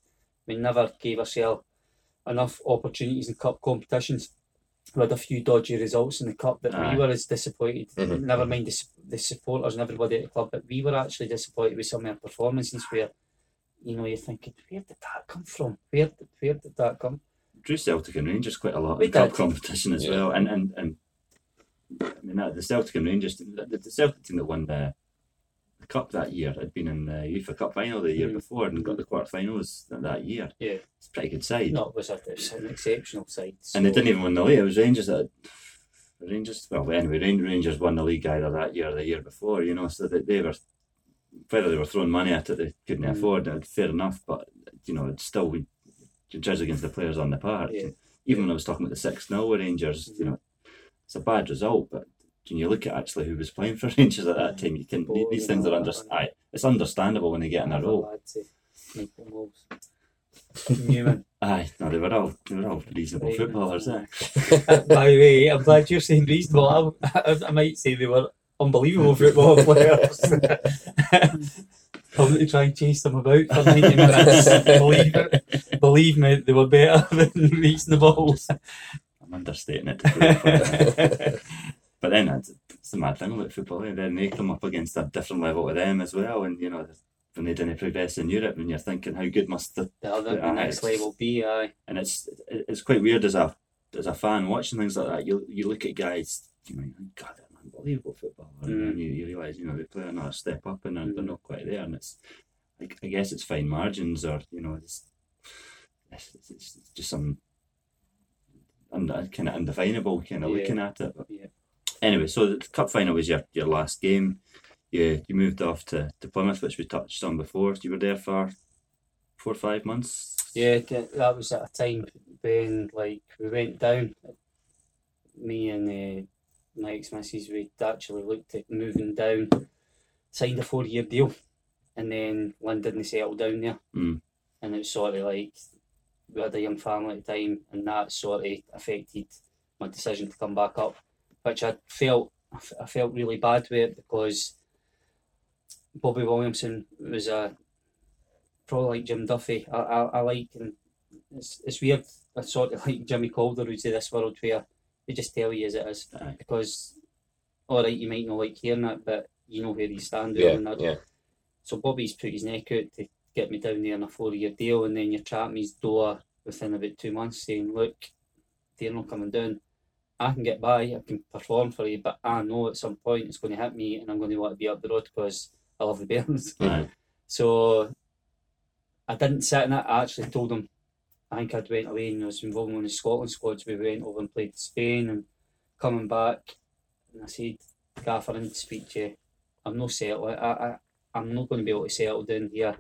we never gave ourselves enough opportunities in cup competitions. We had a few dodgy results in the cup that Aye. we were as disappointed. Mhm. Never mind the, the supporters and everybody at the club, but we were actually disappointed with some of our performances where, you know, you're thinking, where did that come from? Where did, where did that come? drew Celtic and Rangers quite a lot We in cup competition as Yeah. well, and and and I mean that, the Celtic and Rangers, the, the Celtic team that won the, the cup that year had been in the UEFA Cup final the year Mm. before and got the quarterfinals that, that year. Yeah. it's a pretty good side. No, it was, a, it was an exceptional side. And they didn't even win the league. It was Rangers that Rangers. Well, anyway, Rangers won the league either that year or the year before. You know, so that they were whether they were throwing money at it, they couldn't Mm. afford it. Fair enough, but you know, it's still we judge against the players on the park. Yeah. Even when I was talking about the six 0 with Rangers, you know, it's a bad result, but. When you look at actually who was playing for *laughs* Rangers at that time, you can Boy, these you things know, are under, I- aye, it's understandable when they get in a Other row. lads, Michael Knowles. Numan. *laughs* Aye, no, they were all they were all reasonable Right, footballers. Eh? *laughs* Uh, By the way, I'm glad you're saying reasonable. I, I, I might say they were unbelievable football players. Coming to try and chase them about for 90 minutes. believe it. Believe me, they were better than reasonable. I'm understating it. it. *laughs* But then it's, it's the mad thing about football. And then they come up against a different level to them as well. And you know, when they didn't progress in Europe, and you're thinking, how good must the The other the next level be, aye. and it's it's quite weird as a as a fan watching things like that. You you look at guys, you know, God, they're an unbelievable footballer, Mm. and you, you realise, you know, they play another step up, and they're, they're Mm. not quite there. And it's, like, I guess it's fine margins, or you know, it's it's, it's, it's just some. Kind of undefinable kind of Yeah. looking at it. But Yeah. Anyway, so the cup final was your, your last game. You you moved off to, to Plymouth, which we touched on before. You were there for four or five months. Yeah, that was at a time when like we went down. Me and uh, my ex missus we actually looked at moving down, signed a four year deal, and then Lynn didn't settle down there, Mm. and it was sort of like we had a young family at the time, and that sort of affected my decision to come back up, which I felt I felt really bad with it because Bobby Williamson was a probably like Jim Duffy. I, I, I like and it's it's weird. I sort of *laughs* like Jimmy Calder who's in this world where they just tell you as it is Aye. because all right you might not like hearing it, but you know where you stand. Yeah, that. yeah. So Bobby's put his neck out to get me down there on a four year deal, and then you're tapping his door within about two months saying, "Look, they're not coming down. I can get by, I can perform for you, but I know at some point it's going to hit me, and I'm going to want to be up the road because I love the Bairns." Aye. *laughs* So I didn't sit in it. I actually told him. I think I'd went away and I was involved in one of the Scotland squads. We went over and played Spain and coming back. And I said, Gaffer, I need to speak to you. I'm no settle. I, I, I'm not going to be able to settle down here.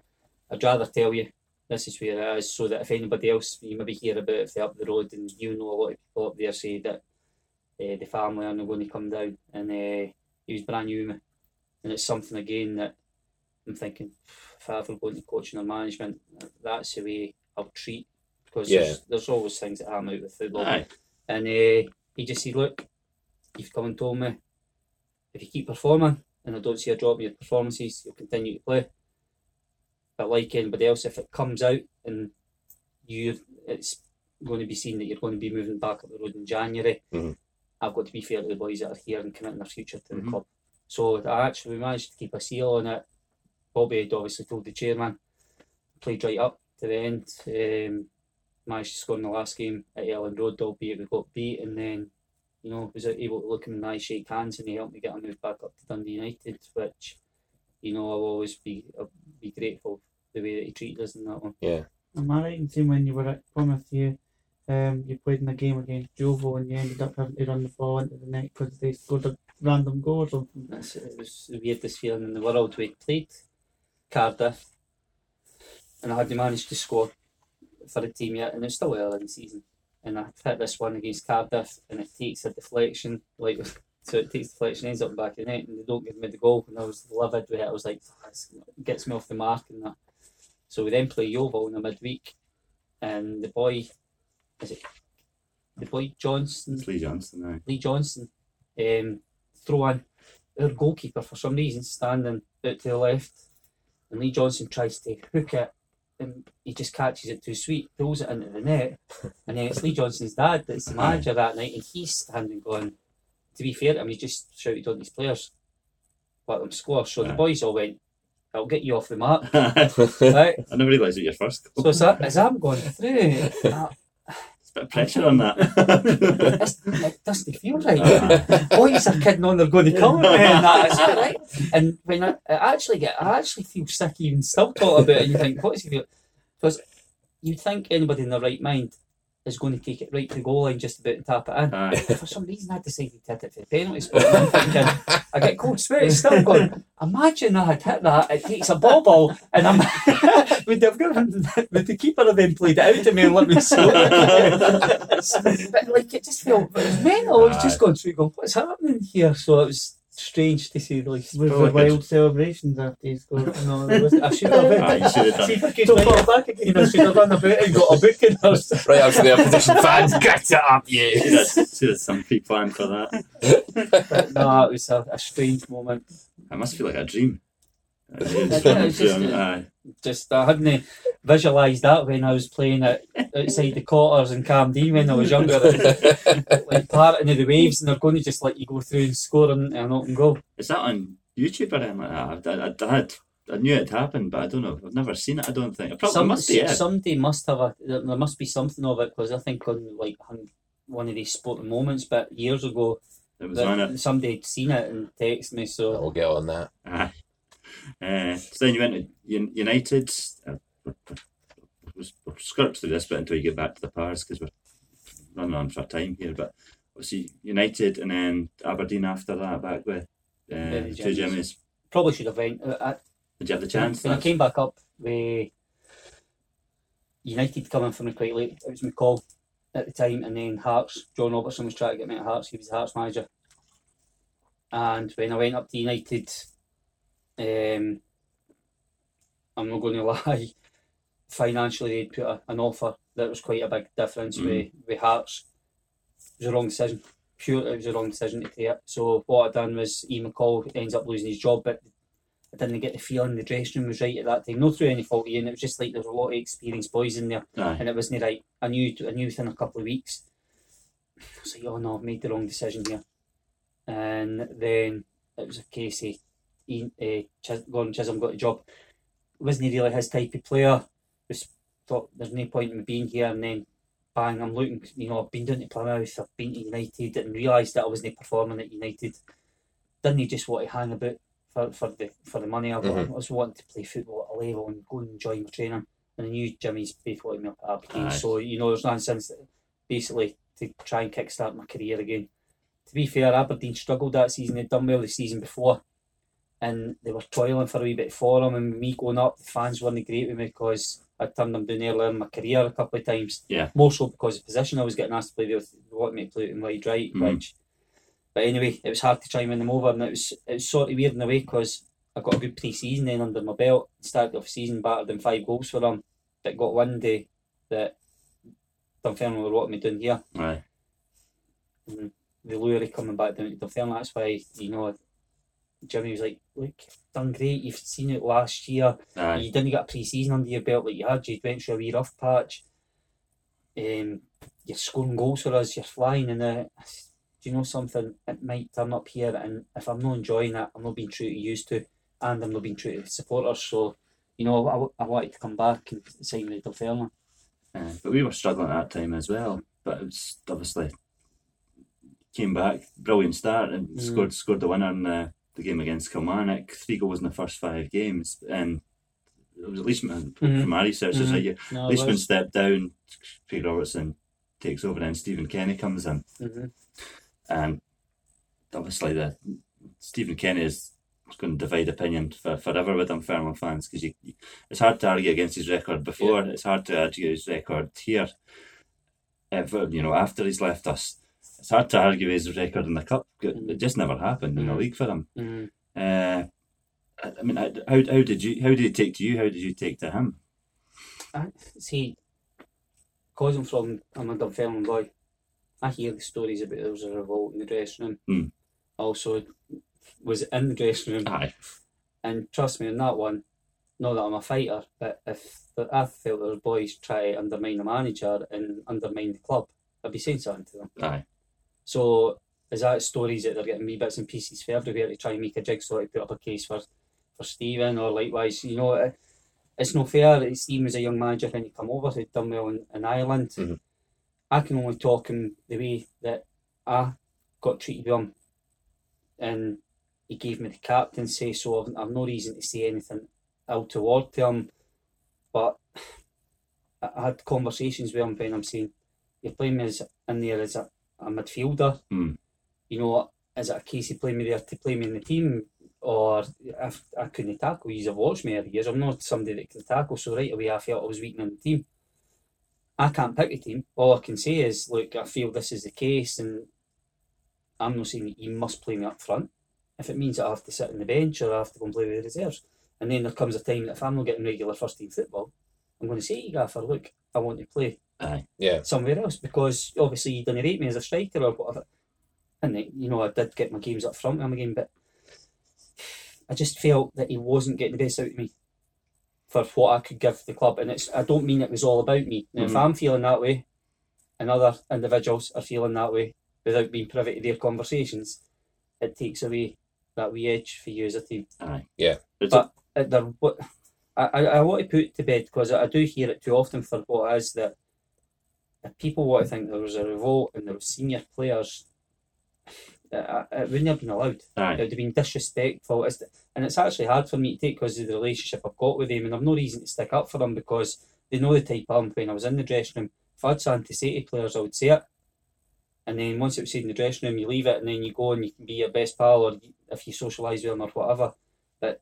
I'd rather tell you this is where it is so that if anybody else, you maybe hear about if they're up the road and you know a lot of people up there say that uh, the family are not going to come down. And uh, he was brand new. And it's something again that I'm thinking if I ever go into coaching or management, that's the way I'll treat because Yeah. there's, there's always things that I'm out with football. Aye. And uh, he just said, Look, you've come and told me if you keep performing and I don't see a drop in your performances, you'll continue to play. But like anybody else, if it comes out and you it's going to be seen that you're going to be moving back up the road in January, Mhm. I've got to be fair to the boys that are here and committing their future to Mhm. the club. So I actually managed to keep a seal on it. Bobby had obviously told the chairman, played right up to the end. Um, managed to score in the last game at Elland Road, albeit we got beat, and then you know was able to look him in the eye, shake hands, and he helped me get a move back up to Dundee United, which you know I'll always be I'll be grateful the way that he treated us in that one. Yeah. Am I right in saying when you were at Plymouth, you um, you played in a game against Yeovil and you ended up having to run the ball into the net because they scored a random goal or something? That's, it was the weirdest feeling in the world. We played Cardiff, and I hadn't managed to score for the team yet, and it's still early in the season. And I hit this one against Cardiff, and it takes a deflection, like *laughs* so it takes deflection, ends up back in the net, and they don't give me the goal. And I was livid with it. I was like, "This gets me off the mark and that. So we then play Yeovil in the midweek, and the boy, is it the boy Johnson? It's Lee Johnson now. Lee Johnson um, throw in our goalkeeper for some reason standing out to the left and Lee Johnson tries to hook it and he just catches it too sweet, throws it into the net and then it's Lee Johnson's dad that's the manager that night and he's standing going to be fair to him he just shouted on his players let them score so the boys all went I'll get you off the mark *laughs* I never realised it was your first so as, that, as I'm going through uh, *laughs* It's a bit of pressure on that. it doesn't feel right *laughs* boys are kidding on they're going to come and that, is that right? And when I, I actually get, I actually feel sick even still talking about it. And you think, what's he feel? Because you think anybody in their right mind is going to take it right to the goal line just about and tap it in. Aye. For some reason, I decided to hit it for the penalty spot. I'm thinking, I get cold sweat, still going. Imagine I had hit that. It takes a ball ball, and I'm *laughs* would have given would the keeper have then played it out to me and let me score it? *laughs* but like it just felt it was mental. I was just going through, going, what's happening here? So it was strange to say the least. Was Probably there wild celebrations after you scored? No, there was, I should have. Ah, Aye, you should have done. See if I could fall back again. I should have run about and got a booking or something. *laughs* Right up to the opposition *laughs* fans, get it up, yeah. have, should have some pre-plan for that. But no, it was a, a strange moment. It must feel like a dream. Yeah, it's just- uh, Aye. Just I hadn't visualised that when I was playing it outside the quarters in Camden when I was younger. *laughs* like parting of the waves, and they're going to just let you go through and score and an open goal. Is that on YouTube or anything like that? I, I, I had, I knew it happened, but I don't know. I've never seen it. I don't think. It probably Some, must be. Yeah. Somebody must have a. There there must be something of it because I think on like hun- one of these sporting moments, but years ago, It was on it. somebody had seen it and texted me. So I'll get on that. Aye. Uh, so then you went to United. Uh, we'll skirt through this bit until you get back to the Pars because we're running on for time here. But obviously United and then Aberdeen after that, back with uh, two. Jimmies. probably should have went. uh, I, Did you have the chance? When I came back up, we United coming from me quite late. It was McCall at the time, and then Hearts. John Robertson was trying to get me at Hearts. He was the Hearts manager. And when I went up to United, um, I'm not going *laughs* to lie, financially they'd put a, an offer that was quite a big difference with, with Hearts. It was a wrong decision. Pure, it was a wrong decision to take. It. So what I done was, E. McCall ends up losing his job, but I didn't get the feeling the dressing room was right at that time. No through any fault of Ian, it was just like there was a lot of experienced boys in there Aye. and it wasn't right. I knew I knew within a couple of weeks. I was like, oh no, I've made the wrong decision here. And then it was a case of Ian, uh, Chis- Gordon Chisholm got a job. Wasn't really his type of player. Was thought there's no point in me being here and then bang, I'm looking, you know, I've been down to Plymouth, I've been to United and realised that I wasn't performing at United. Didn't he just want to hang about for, for the for the money? I, Mhm. I was wanting to play football at a level and go and join my training. And I knew Jimmy's both wanted me up at Aberdeen. Aye. So, you know, there's nothing since basically to try and kickstart my career again. To be fair, Aberdeen struggled that season. They'd done well the season before. And they were toiling for a wee bit for them. And me going up, the fans weren't great with me because I turned them down earlier in my career a couple of times. Yeah. More so because of the position I was getting asked to play with. They wanted me to play in wide right, Mhm. which. But anyway, it was hard to try and win them over. And it was, it was sort of weird in a way because I got a good pre season then under my belt. Started off the season battered in five goals for them. But got one day that Dunfermline were wanting me down here Aye. the lure of coming back down to Dunfermline. That's why, you know, Jimmy was like, Look, done great. You've seen it last year. Aye. You didn't get a pre season under your belt like you had. You went through a wee rough patch. Um, you're scoring goals for us. You're flying. And uh, do you know something? It might turn up here. And if I'm not enjoying it, I'm not being true to used to. And I'm not being true to the supporters. So, you know, I, I, w- I wanted to come back and sign with Dunfermline. Uh, but we were struggling at that time as well. But it was obviously came back, brilliant start, and Mm. scored scored the winner in the, the game against Kilmarnock. Three goals in the first five games, and it was Leishman Mhm. from our research. Mhm. like, yeah, No, Leishman stepped down, Craig Robertson takes over, and Stephen Kenny comes in. hmm And obviously, the Stephen Kenny is going to divide opinion for, forever with Dunfermline fans because it's hard to argue against his record before. It's hard to argue his record here. Ever, you know, after he's left us, it's hard to argue his record in the cup. It Mm. just never happened in the Mm. league for him. hmm Uh, I mean, how, how did you how did he take to you? How did you take to him? I see, because I'm from, I'm a Dunfermline boy, I hear the stories about there was a revolt in the dressing room. Hmm. Also, was in the dressing room. Aye, And trust me, in that one, not that I'm a fighter, but if the, I felt was boys try to undermine the manager and undermine the club, I'd be saying something to them. aye, So is that stories that they're getting wee bits and pieces for everywhere to try and make a jigsaw to put up a case for, for Stephen or likewise, you know, it, it's no fair that Stephen was a young manager when he come over who'd done well in, in Ireland. Mhm. I can only talk him the way that I got treated with him and he gave me the captaincy so I've, I've no reason to say anything ill toward him but *sighs* I I had conversations with him when I'm saying you're playing me as in there as a, a midfielder. Hmm. you know is it a case of playing me there to play me in the team or if I couldn't tackle you've watched me over the years I'm not somebody that can tackle so right away I felt I was weakening the team. I can't pick a team. All I can say is look I feel this is the case and I'm not saying that you must play me up front. If it means that I have to sit on the bench or I have to go and play with the reserves. And then there comes a time that if I'm not getting regular first team football I'm going to say to you Gaffer look I want to play aye. Yeah. somewhere else because obviously you didn't rate me as a striker or whatever. And then, you know, I did get my games up front with him again, but I just felt that he wasn't getting the best out of me for what I could give the club. And it's I don't mean it was all about me. Now, if Mhm. I'm feeling that way, and other individuals are feeling that way without being privy to their conversations, it takes away that wee edge for you as a team. Aye. Yeah. But uh, there, what I, I, I want to put it to bed because I, I do hear it too often for what it is that if people want to think there was a revolt and there were senior players, uh, it wouldn't have been allowed. It would have been disrespectful. It's, and it's actually hard for me to take because of the relationship I've got with them, and I've no reason to stick up for them because they know the type I'm when I was in the dressing room. If I had something to say to players, I would say it. And then once it was said in the dressing room, you leave it, and then you go and you can be your best pal, or if you socialise with them or whatever. But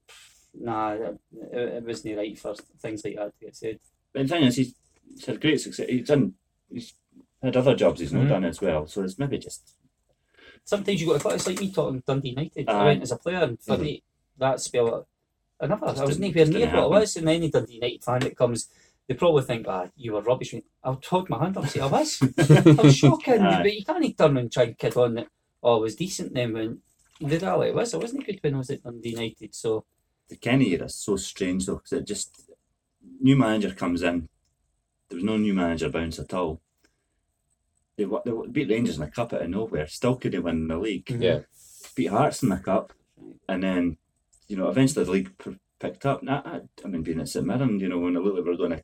nah, it, it wasn't right for things like that to get said. But the thing is, he's, he's had great success. He's done. He's had other jobs he's not Mhm. done as well. So it's maybe just Sometimes you got to. It's like me talking Dundee United. I went as a player, and for Mhm. me, that spell, I. Just I even just near what happen. I was. And any Dundee United fan that comes, they probably think, ah, you were rubbish. I'll hold my hand up and say I was. *laughs* I was shocking, Aye. but you can't turn and try and kid on that. Oh, I was decent then when the reality was I wasn't good when I was at Dundee United. So the Kenny era is so strange though because it just new manager comes in. There was no new manager bounce at all. They, wa- they beat Rangers in the cup out of nowhere. Still couldn't win the league. Yeah. Beat Hearts in the cup, and then you know eventually the league p- picked up. And I, I, I mean, being at St Mirren, you know, when it looked like we were going to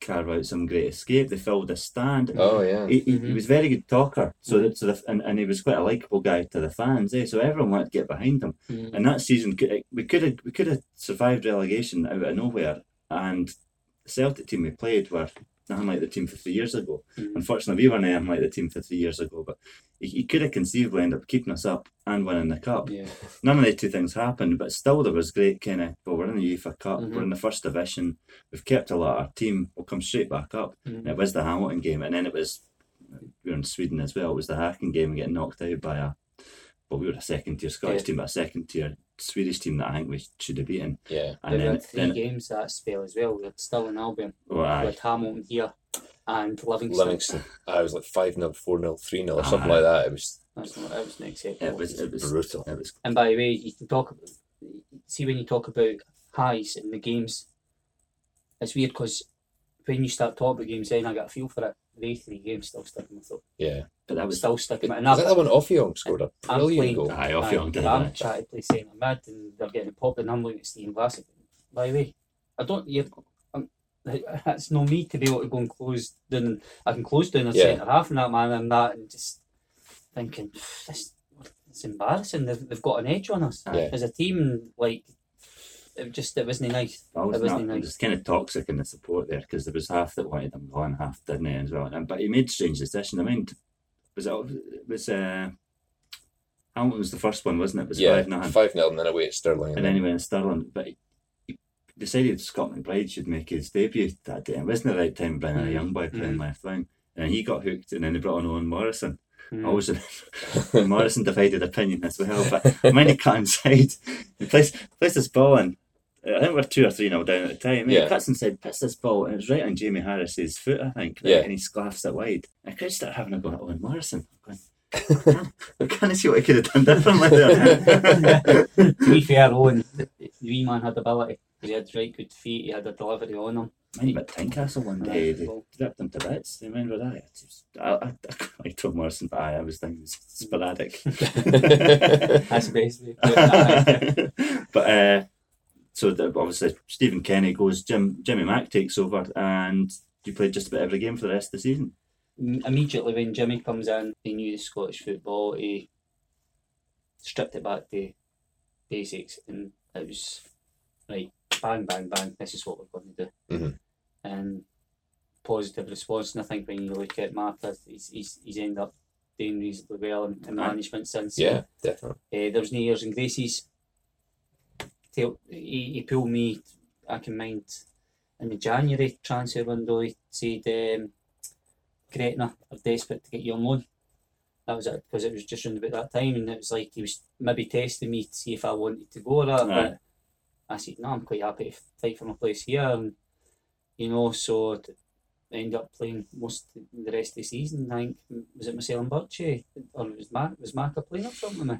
carve out some great escape, they filled the stand. Oh yeah. He, he, he was a very good talker, so that so the, and, and he was quite a likable guy to the fans. Eh? So everyone wanted to get behind him. mm, And that season, could- we could have we could have survived relegation out of nowhere. And the Celtic team we played were nothing like the team for three years ago. Mhm. Unfortunately, we weren't anything like the team for three years ago. But he, he could have conceivably ended up keeping us up and winning the cup. yeah, None of the two things happened, but still there was great kind of. Well, we're in the UEFA Cup. Mhm. We're in the first division. We've kept a lot. of Our team will come straight back up. Mhm. And it was the Hamilton game, and then it was we were in Sweden as well. It was the Hacken game and getting knocked out by a. Well, we were a second tier Scottish Yeah. team, but a second tier Swedish team that I think we should have beaten. Yeah. And we then, had three then games that spell as well. We had Stirling Albion. oh, We aye, had Hamilton here and Livingston. Livingston. I was like five 0 four 0 three 0 or something Aye. like that. It was That's not, that was an acceptable. it was it was brutal. It was And by the way, you can talk. about See when you talk about highs in the games, it's weird because when you start talking about games, then I got a feel for it. The three games still sticking with it. Yeah. but that was Still stuck with it. And Was that I've- the one Offyong scored a I'm brilliant playing- goal? aye off Aye, young did I'm it. trying to play centre mid and they're getting popped and I'm looking at Stephen Glass. By the way, I don't. You, I'm, that's no me to be able to go and close down. I can close down a Yeah. centre half and that man and that and just thinking this. It's embarrassing. They've, they've got an edge on us Aye. as a team. Like it was just it wasn't nice. Was It wasn't not, it was kind of toxic in the support there because there was half that wanted him gone, half didn't as well. And, but he made strange decisions. I mean, was it it was uh, Hamilton was the first one, wasn't it? It was Yeah, five nothing. 5 0 and then away at Stirling, and then he went to Stirling. But he, he decided Scott McBride should make his debut that day. It wasn't the right time bringing a young boy playing Mhm. left wing. And he got hooked, and then they brought on Owen Morrison. Mm. I was *laughs* Morrison divided opinion as well, but when he cut inside, *laughs* he plays plays this ball and I think we're two or three now down at the time. Yeah. He cuts inside, puts this ball, and it's right on Jamie Harris's foot, I think. right, Yeah. And he sclaffs it wide. I could start having a go at Owen Morrison. I'm going, *laughs* I can't see what he could have done differently there. *laughs* to be fair, Owen, the the wee man had ability. He had right good feet. He had a delivery on him. Mind about Tynecastle one day, they Well, ripped him to bits. Do you remember that? It was- I, I, I *laughs* liked Owen Morrison, but I, I was thinking it was sporadic. That's the best way. to put it. but uh, so the, obviously Stephen Kenny goes, Jim Jimmy Mack takes over, and you played just about every game for the rest of the season. Immediately when Jimmy comes in, he knew the Scottish football. He stripped it back to basics, and it was right, bang, bang, bang. This is what we're going to do. Mhm. And positive response. And I think when you look at Martha, he's he's, he's ended up doing reasonably well in, in management since. yeah, definitely. Uh, there was no airs and graces. Tell, he, he pulled me, I can mind, in the January transfer window, he said um, Gretna are desperate to get you on loan. That was it, because it was just around about that time, and it was like he was maybe testing me to see if I wanted to go or that. Aye. But I said, no, I'm quite happy to fight for my place here. And, you know, so I ended up playing most of the rest of the season. I think, was it Marcel and Birchie? Or was Mark, was Marka playing or something with me?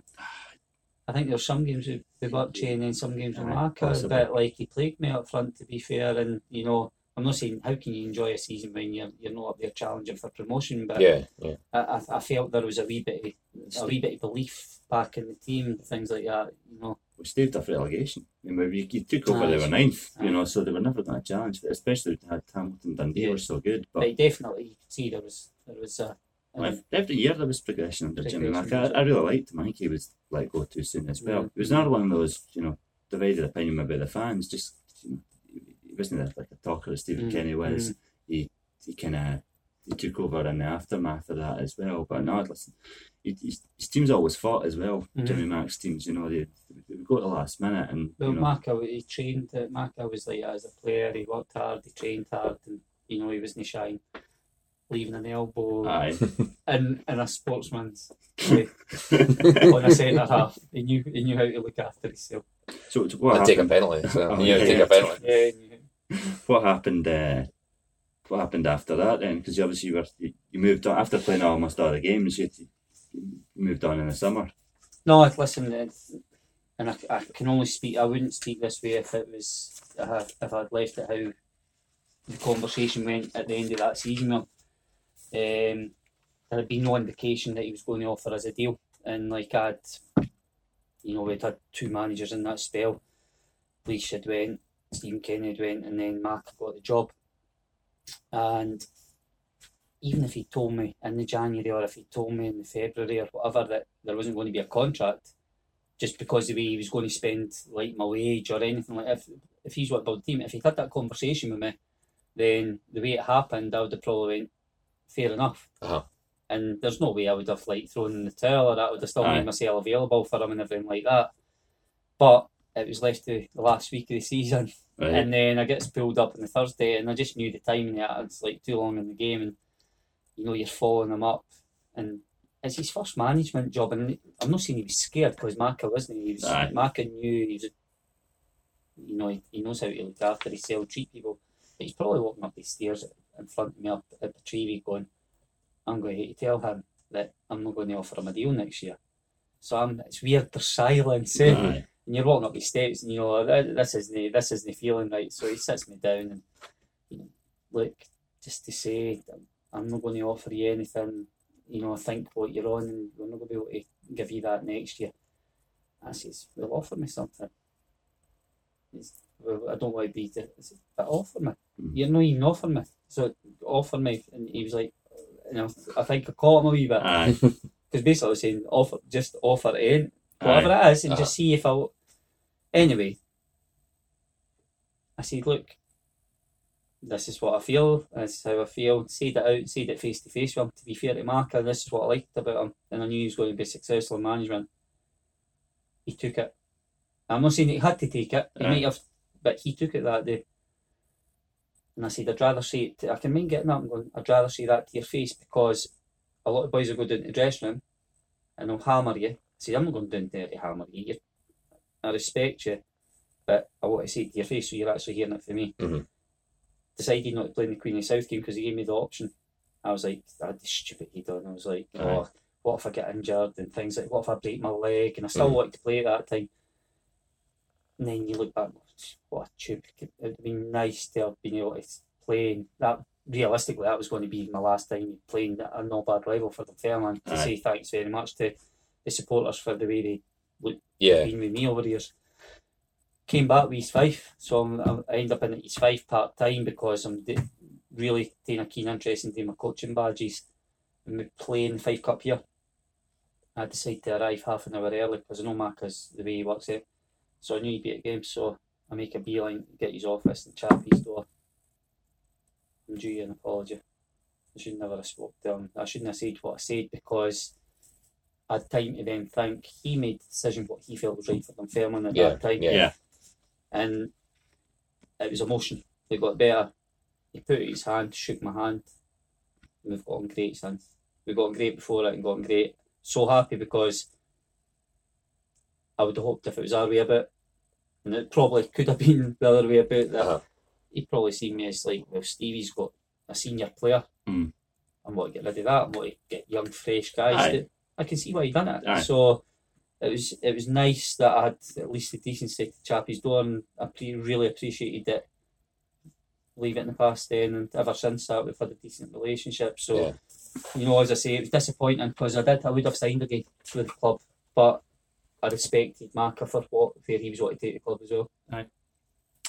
I think there's some games with, with Birchie and then some games with Aye, Marka. possibly. But like he plagued me up front, to be fair. And, you know, I'm not saying how can you enjoy a season when you're, you're not up there challenging for promotion, but Yeah, yeah. I, I, felt there was a wee bit of, a wee bit of belief back in the team, things like that, you know. We staved off relegation. I mean, you, you took over, Aye. they were ninth, you know, so they were never going to challenge. Especially with had Hamilton Dundee Yeah. were so good, but. But definitely, you could see there was there was a. Well, Every year there was progression under Jimmy Mack. I, I really liked him. I think he was let go too soon as well. Mm. He was another one of those, you know, divided opinion about the fans. Just you know, he wasn't like a talker as Stephen Mm, Kenny was. He he kind of he took over in the aftermath of that as well. But no, listen, he, his, his teams always fought as well. Mhm. Jimmy Mack's teams, you know, they, they would go to the last minute and Well, you know, Maka, he trained. Uh, Maka was like as a player. He worked hard. He trained hard, and you know he wasn't shy. Leaving an elbow aye. in in a sportsman's way on a centre half. He knew he knew how to look after himself. so, so what And take a happened? penalty. So, Oh, yeah, yeah, take a penalty. Yeah, he. What happened? Uh, what happened after that then? Because obviously you were you, you moved on after playing almost all the games. You, you moved on in the summer. No, listen, uh, and I, I can only speak. I wouldn't speak this way if it was if I- if I'd left it how the conversation went at the end of that season. Um, there had been no indication that he was going to offer us a deal, and like I'd, you know, we'd had two managers in that spell. Leash had went, Stephen Kenny had went, and then Mark got the job. And even if he told me in the January or if he told me in the February or whatever that there wasn't going to be a contract, just because the way he was going to spend like my wage or anything like if if he's what about the team, if he'd had that conversation with me, then the way it happened, I would have probably went fair enough. Uh-huh. And there's no way I would have like thrown in the towel or that would have still Aye. made myself available for him and everything like that. But it was left to the last week of the season. Right. And then I gets pulled up on the Thursday, and I just knew the timing. Yeah, it's like too long in the game, and you know you're following him up, and it's his first management job. And I'm not saying he was scared because Maka wasn't. He was Aye. Maka knew he was, you know, he, he knows how to look after himself, treat people. But he's probably walking up the stairs in front of me up at the tree, going, "I'm going to tell him that I'm not going to offer him a deal next year." So I'm. It's weird. There's silence. eh? Aye. and you're walking up the steps, and you know "Th- this isn't this isn't feeling right. So he sits me down and you know, look, just to say I'm not going to offer you anything. You know, I think what you're on, and we're not going to be able to give you that next year. I says, well, offer me something. Well, I don't want to be, the, I said, but offer me. Mm. You're not even offering me. So offer me, and he was like, you know, I think I caught him a wee bit *laughs* because basically I was saying offer, just offer it in, whatever it is, and Uh-huh. just see if I. will Anyway, I said, look, this is what I feel, this is how I feel. Said it out, said it face to face with him. To be fair to Mark, and this is what I liked about him, and I knew he was going to be successful in management. He took it. I'm not saying he had to take it, he Aye. might have, but he took it that day. And I said, I'd rather see it, to, I can mind getting up and going, I'd rather see that to your face because a lot of boys will go down to the dressing room and they'll hammer you. I said, I'm not going down there to hammer you. You're, I respect you, but I want to see it to your face so you're actually hearing it from me. Mhm. Decided not to play in the Queen of South game because he gave me the option. I was like, I had this stupid head on. I was like, oh, what if I get injured and things like, what if I break my leg? And I still Mhm. wanted to play at that time. And then you look back, what a tube. It would have been nice to have been able to play. That realistically, that was going to be my last time playing a not bad level for the Fairland. To Aye. say thanks very much to the supporters for the way they Yeah. been with me over the years. Came back with East Fife, so I'm, I'm- end up in East Fife part time because I'm d- really taking a keen interest in doing my coaching badges. And we play the Fife Cup here. I decided to arrive half an hour early because I know Mark is the way he works it. So I knew he'd be at games, so I make a beeline, get his office and chat at his door. I'm due you an apology. I should never have spoke to him. I shouldn't have said what I said because I had time to then think he made the decision what he felt was right for Dunfermline at Yeah, that time. yeah. Yeah. And it was emotion. They got better. He put his hand, shook my hand, and we've gotten great since. We got on great before it and gotten great. So happy because I would have hoped if it was our way about, and it probably could have been the other way about, that Uh-huh. he'd probably seen me as like, well, Stevie's got a senior player. Mm. I want to get rid of that. I want to get young, fresh guys. That- I can see why he done it. Aye. So it was it was nice that I had at least the decency to chap his door, and I pre- really appreciated it. Leave it in the past then, and ever since that we've had a decent relationship. So Yeah. you know, as I say, it was disappointing because I did I would have signed again with the club, but I respected Marker for what where he was wanting to take the club as well. Aye.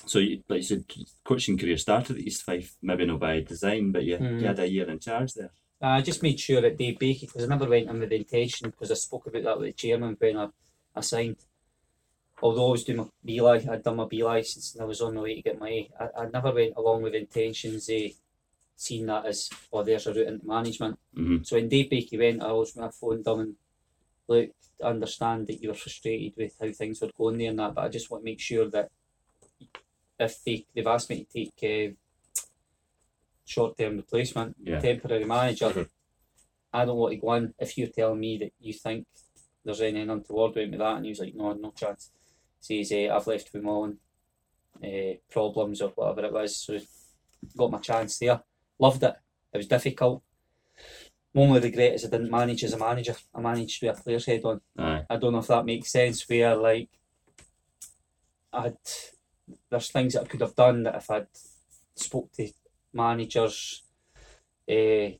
So, you, like you said, coaching career started at East Fife, maybe not by design, but you, Mm. you had a year in charge there. I just made sure that Dave Baikie, because I never went in with the intention, because I spoke about that with the chairman when I, I signed. Although I was doing my B license, I'd done my B license and I was on the way to get my A, I, I never went along with intentions of seeing that as, oh, there's a route into management. Mm-hmm. So when Dave Baikie went, I always I phoned him and look, I understand that you were frustrated with how things were going there and that, but I just want to make sure that if they, they've asked me to take uh, short term replacement, Yeah. temporary manager, Mhm. I don't want to go in if you're telling me that you think there's anything untoward with me that, and he was like, no, no chance. Says, uh, I've left with my own uh, problems or whatever it was, so got my chance there. Loved it. It was difficult. My only regret is I didn't manage as a manager. I managed with a player's head on. Aye. I don't know if that makes sense. Where like, I'd there's things that I could have done that if I'd spoke to managers, uh,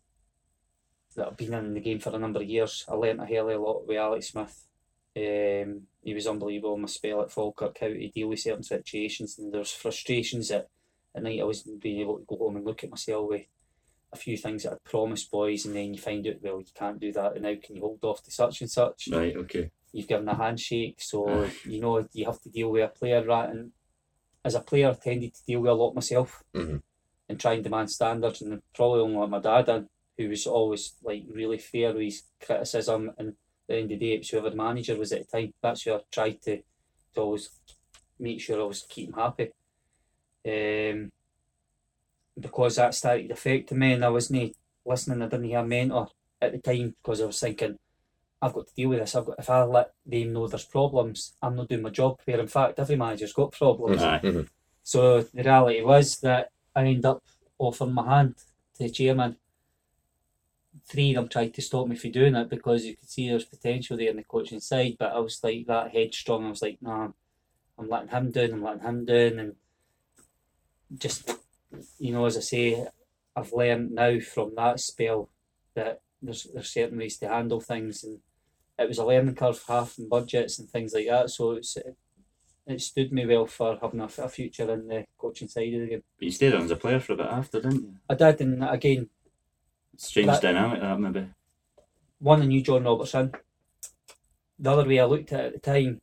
that have been in the game for a number of years. I learnt a hell of a lot with Alex Smith. Um, he was unbelievable in my spell at Falkirk, how to deal with certain situations, and there's frustrations that at night I wasn't being able to go home and look at myself with a few things that I'd promised boys, and then you find out, well, you can't do that, and now can you hold off to such and such? Right, okay. You've given a handshake, so you know you have to deal with a player, right? And as a player, I tended to deal with a lot myself Mhm. and try and demand standards, and probably only like my dad who was always like really fair with his criticism. And at the end of the day, it was whoever the manager was at the time. That's who I tried to, to always make sure I was keeping happy. Um, because that started affecting me, and I wasn't listening. I didn't hear a mentor at the time because I was thinking, I've got to deal with this. I've got if I let them know there's problems, I'm not doing my job. Where in fact, every manager's got problems. Aye. Mhm. So the reality was that I ended up offering my hand to the chairman. Three of them tried to stop me from doing it because you could see there's potential there in the coaching side, but I was like that headstrong. I was like, nah, I'm letting him down, I'm letting him down, and just you know, as I say, I've learned now from that spell that there's there's certain ways to handle things, and it was a learning curve, for half and budgets and things like that. So it's it stood me well for having a, a future in the coaching side of the game. But you stayed on as a player for a bit after, didn't you? I did, and again, Strange That- dynamic, that maybe. one I knew John Robertson. The other way I looked at it at the time,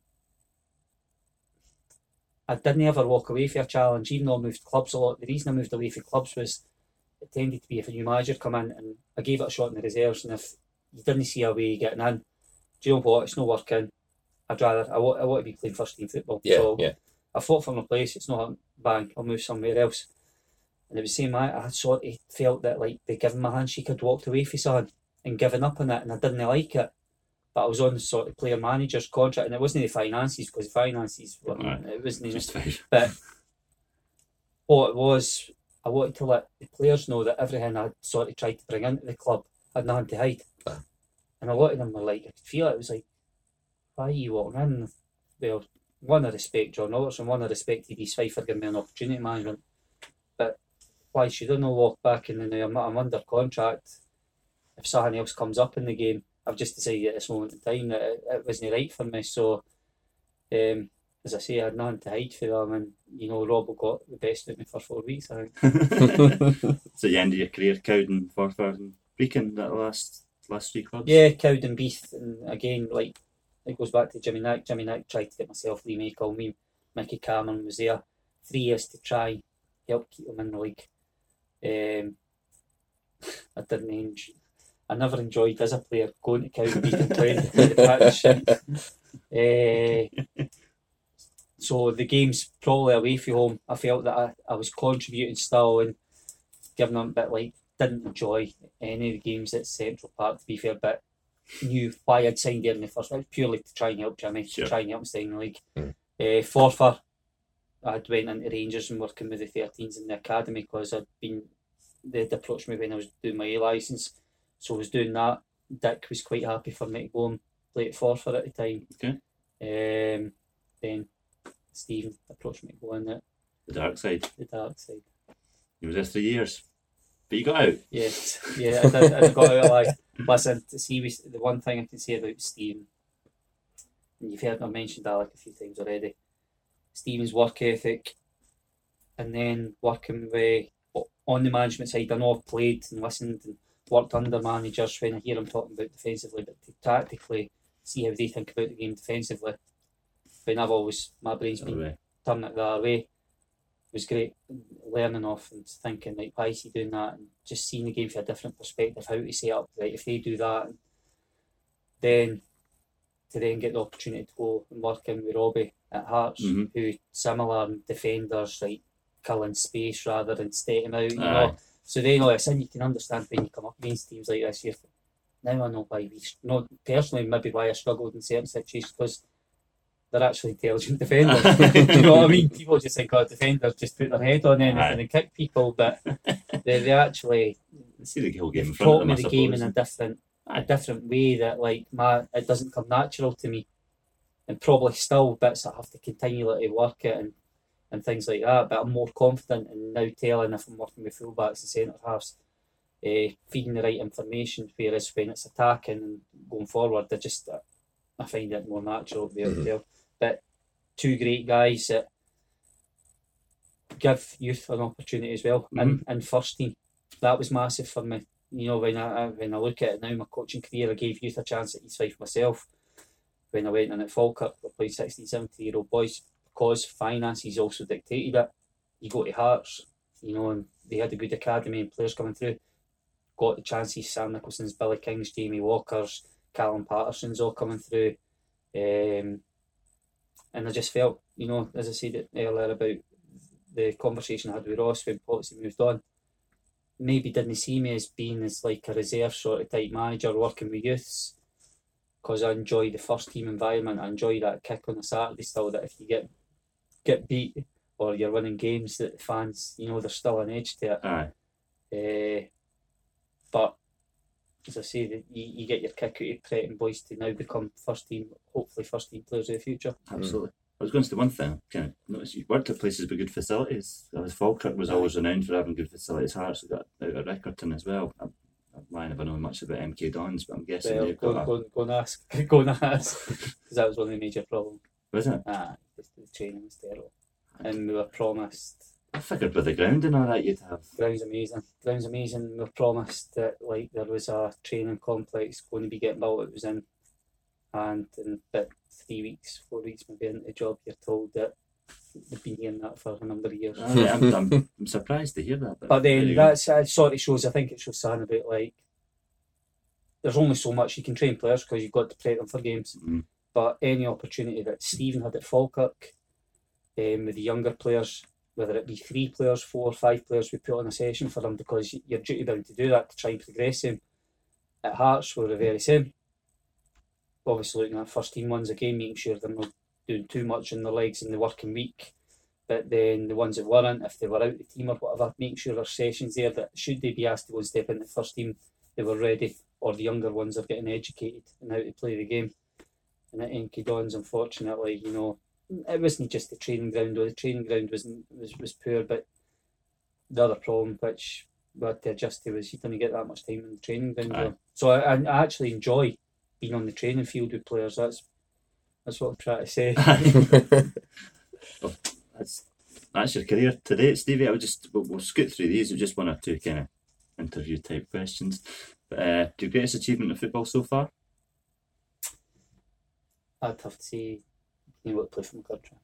I didn't ever walk away for a challenge, even though I moved clubs a lot. The reason I moved away from clubs was it tended to be if a new manager come in and I gave it a shot in the reserves, and if you didn't see a way getting in, do you know what? It's not working. I'd rather I want, I want to be playing first team football. Yeah, so yeah. I fought for my place. It's not bang. I'll move somewhere else. And it was the same. I, I sort of felt that like they given my handshake, I'd walked away from something and given up on it, and I didn't like it. But I was on the sort of player manager's contract, and it wasn't the finances because the finances were, Right. it wasn't. Just fine. But what it was, I wanted to let the players know that everything I sort of tried to bring into the club had nothing to hide. And a lot of them were like, I could feel it. It was like, why are you walking in? Well, one, I respect John Robertson, one, I respected his wife for giving me an opportunity management. But why should I not walk back and then I'm, I'm under contract? If something else comes up in the game, I've just decided at this moment in time that it, it wasn't right for me. So, um, as I say, I had nothing to hide for them, and you know, Rob got the best of me for four weeks. I think. *laughs* so you ended your career Cowden, Forfar and Brechin, that last last three clubs? Yeah, Cowdenbeath, and again, like it goes back to Jimmy Nick. Jimmy Nick tried to get myself Lee Michael, me, Mickey Cameron was there. Three years to try help keep them in the league. Um, *sighs* I didn't I never enjoyed as a player going to Beath and playing the practice. Uh, *laughs* so the games probably away from home, I felt that I, I was contributing still and giving them a bit like didn't enjoy any of the games at Central Park to be fair, but knew why I'd signed there in the first place, purely to try and help Jimmy, Sure. to try and help him stay in the league. Mm. Uh, Forfar, I'd went into Rangers and working with the 13s in the academy because I'd been, they'd approached me when I was doing my A licence, so I was doing that. Dick was quite happy for me to go and play at Forfar at the time. Okay. Um, then Stephen approached me to go in at The dark side. the dark side. You were there three years. But you got out. Yes, yeah, I, did, I got out alive. Listen, to see we- the one thing I can say about Stephen, and you've heard me mention like a few times already. Stephen's work ethic, and then working with on the management side. I know I've played and listened and worked under managers when I hear them talking about defensively, but to tactically see how they think about the game defensively. When I've always my brain's been Anyway, turn it that way It was great learning off and thinking like why is he doing that and just seeing the game from a different perspective how to set up right if they do that then to then get the opportunity to go and work in with Robbie at Hearts Mhm. who similar defenders like killing space rather than stepping out you Aye. know so then all of a sudden you can understand when you come up against teams like this you're now I know why we not personally maybe why I struggled in certain situations because they're actually intelligent *laughs* defenders. *laughs* you know what I mean? People just think, oh, defenders just put their head on anything Aye. and kick people, but *laughs* they, they actually I see the whole game in they've front of taught them, me the game in a different a different way that like my it doesn't come natural to me, and probably still bits I have to continually work it and and things like that. But I'm more confident in now telling if I'm working with fullbacks and centre halves, uh, feeding the right information. Whereas when it's attacking and going forward, I just uh, I find it more natural to be able to Mhm. tell. But two great guys that give youth an opportunity as well and in first team. That was massive for me. You know, when I I- when I look at it now, my coaching career, I gave youth a chance at East Fife myself. When I went in at Falkirk, I played 16, 17 year old boys because finances also dictated it. You go to Hearts, you know, and they had a good academy and players coming through. Got the chances, Sam Nicholson's, Billy King's, Jamie Walker's, Callum Paterson's all coming through. Um, and I just felt, you know, as I said earlier about the conversation I had with Ross when policy moved on, maybe didn't see me as being as like a reserve sort of type manager working with youths because I enjoy the first team environment. I enjoy that kick on a Saturday still that if you get get beat or you're winning games that fans, you know, there's still an edge to it. Aye. Uh, but as I say, that you, you get your kick out of Cretan boys to now become first team, hopefully first team players of the future. Absolutely. I was going to say one thing. Kind of noticed you worked at places with good facilities. I was Falkirk was always renowned for having good facilities. Hearts got out of Riccarton as well. I'm, I never know much about MK Dons, but I'm guessing Well, they've go, got. A, go, go and ask, *laughs* go and ask, because that was one of the major problems. Was it? Ah, the, the training was terrible, and we were promised I figured with the ground and all that you'd have. ground's amazing. Ground's amazing. We were promised that like there was a training complex going to be getting built. It was in, and in about three weeks, four weeks maybe into the job, you're told that they've been hearing that for a number of years. Aye, I'm, I'm, *laughs* I'm surprised to hear that. But there then you go. that's uh, sort of shows. I think it shows something about like there's only so much you can train players because you've got to play them for games. Mhm. But any opportunity that Stephen had at Falkirk um, with the younger players, whether it be three players, four, five players, we put on a session for them because you're duty bound to do that to try and progress them. At Hearts, we're the very same. Obviously, looking at first team ones again, making sure they're not doing too much in their legs in the working week. But then the ones that weren't, if they were out of the team or whatever, making sure there's sessions there that should they be asked to go and step in the first team, they were ready, or the younger ones are getting educated in how to play the game. And at MK Dons, unfortunately, you know, it wasn't just the training ground, or the training ground wasn't was, was poor, but the other problem which we had to adjust to was you didn't get that much time in the training ground. So I, I actually enjoy being on the training field with players. That's that's what I'm trying to say. *laughs* that's that's your career today, Stevie. I would just we'll, we'll scoot through these. Just one or two kind of interview type questions. But uh, your greatest achievement in football so far? I'd have to say, you know, play for my country.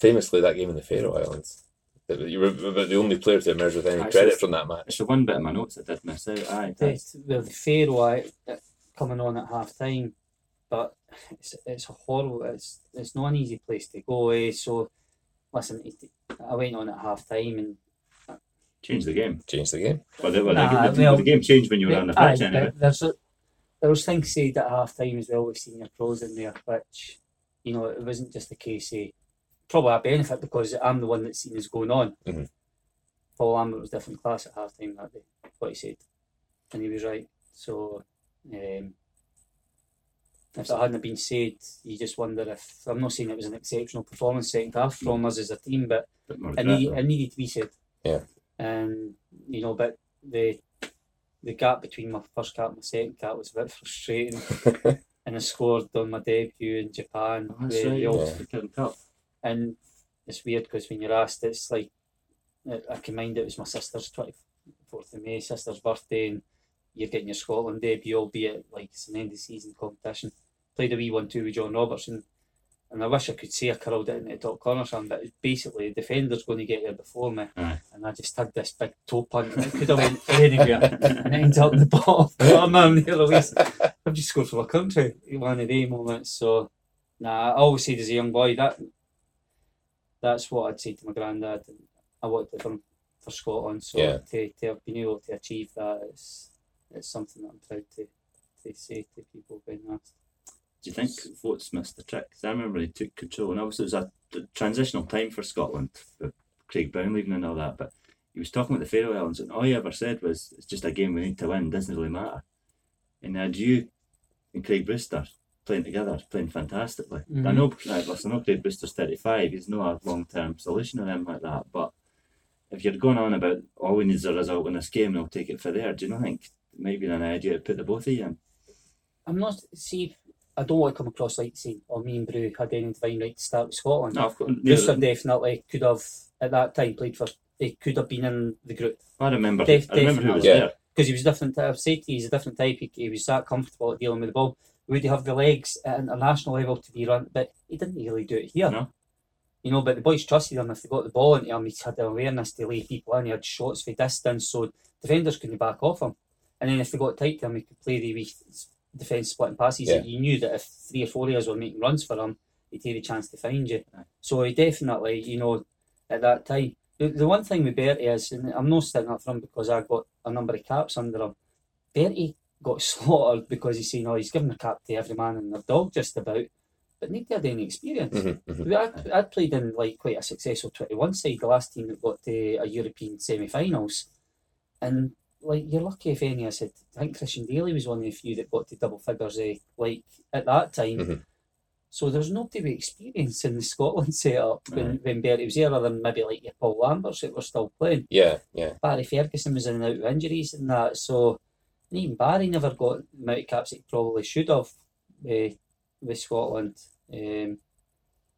Famously, that game in the Faroe Islands. You were about the only player to emerge with any Aye, credit from that match. It's the one bit of my notes I did miss out. Aye, that's, It's the Faroe I, uh, coming on at half time, but it's it's a horrible. It's it's not an easy place to go. Eh? So, listen, it, I went on at half time and changed the game. Changed the game. Well, the, well, Nah, the, the, well- the game changed when you were on the Aye, pitch anyway. but there's a, there was things said at half time as well with senior pros in there, which you know it wasn't just a case of probably a benefit because I'm the one that's seen as going on. Mhm. Paul Lambert was different class at half time that day. What he said, and he was right. So. Um, if that hadn't been said, you just wonder if I'm not saying it was an exceptional performance second half from us as a team, but it, need, it needed to be said. Yeah. And you know, but the the gap between my first cap and my second cap was a bit frustrating. *laughs* and I scored on my debut in Japan. Oh, that's right. the Yeah. old- Yeah. Cup. And it's weird because when you're asked, it's like I- I can mind it was my sister's twenty fourth of May, sister's birthday, and you're getting your Scotland debut, albeit like it's an end of season competition. Played a wee one two with John Robertson, and I wish I could say I curled it into the top corner, son, but basically the defender's going to get there before me, Aye. and I just had this big toe punt, and it could have went anywhere, and ended up in the bottom corner, and the release. I've just scored for my country, one of the moments. So, nah, I always said as a young boy that that's what I'd say to my granddad. And I wanted for for Scotland. So Yeah. to, to have been able to achieve that is it's something that I'm proud to, to say to people when asked. Do you think Vogts missed the trick? I remember he took control, and obviously it was a transitional time for Scotland, with Craig Brown leaving and all that. But he was talking about the Faroe Islands, and all he ever said was, "It's just a game we need to win. Doesn't really matter." And had you and Craig Brewster playing together, playing fantastically. I Mhm. know, like, listen, I know Craig Brewster's thirty-five. He's not a long-term solution or anything like that. But if you're going on about all we need is a result in this game, and I'll take it for there, do you not think maybe an idea to put the both of you in? I'm not see. I don't want to come across like saying, "Oh, me and Brew had any divine right to start with Scotland." No, of course. Brewster definitely could have at that time played for. He could have been in the group I remember. Def- I remember who was definitely. there. because he was different. I've said he's a different type. He, he was that comfortable at dealing with the ball. Would he have the legs at an international level to be run? But he didn't really do it here. No. You know, but the boys trusted him. If they got the ball into him, he had the awareness to lay people in. He had shots for distance, so defenders couldn't back off him. And then if they got tight to him, he could play the wee defence splitting passes. Yeah. You knew that if three or four years were making runs for him, he'd have a chance to find you. So he definitely, you know, at that time. The, the one thing with Berti is, and I'm not sticking up for him because I got a number of caps under him. Berti got *laughs* slaughtered because he's saying, oh, he's given a cap to every man and their dog just about, but nobody had any experience. Mhm, mhm. I'd, I'd played in like quite a successful 21 side, the last team that got to a European semi finals. And like, you're lucky if any. I said, I think Christian Dailly was one of the few that got to double figures, eh, like at that time. Mhm. So there's nobody with experience in the Scotland setup when, Aye. when Berti was there, other than maybe like your Paul Lamberts that were still playing. Yeah, yeah. Barry Ferguson was in and out of injuries and that. So and even Barry never got the amount of caps that he probably should have uh, with Scotland. Um,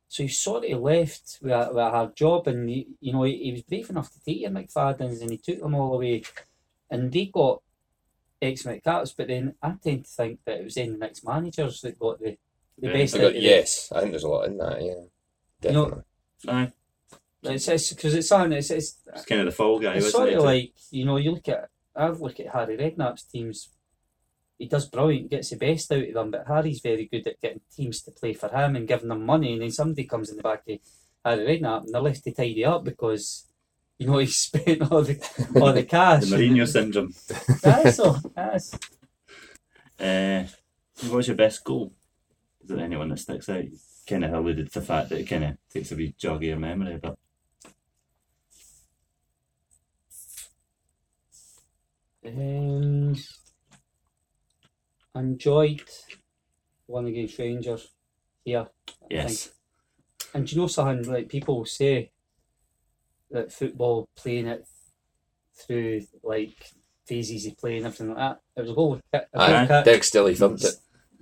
so he sort of left with a, with a hard job, and he, you know he, he was brave enough to take your McFadden's, and he took them all away, and they got X amount of caps. But then I tend to think that it was then the next managers that got the, the Yeah, best. I out got, of the- yes, I think there's a lot in that. Yeah, You know. Aye. It's it's because it's something. It's it's, It's kind of the fall guy, it's sort he? of like you know you look at I've looked at Harry Redknapp's teams. He does brilliant, gets the best out of them, but Harry's very good at getting teams to play for him and giving them money. And then somebody comes in the back of Harry Redknapp and they're left to tidy up because you know he's spent all the all the cash. *laughs* the Mourinho syndrome. That's so. That's Uh, what was your best goal? Is there anyone that sticks out? Kind of alluded to the fact that it kind of takes a wee jog of your memory, but Um, enjoyed one against Rangers here. I yes, think. And do you know something? Like people say that football playing it through like phases of play and everything like that. It was a goal kick, a Aye, Stillie thumped it.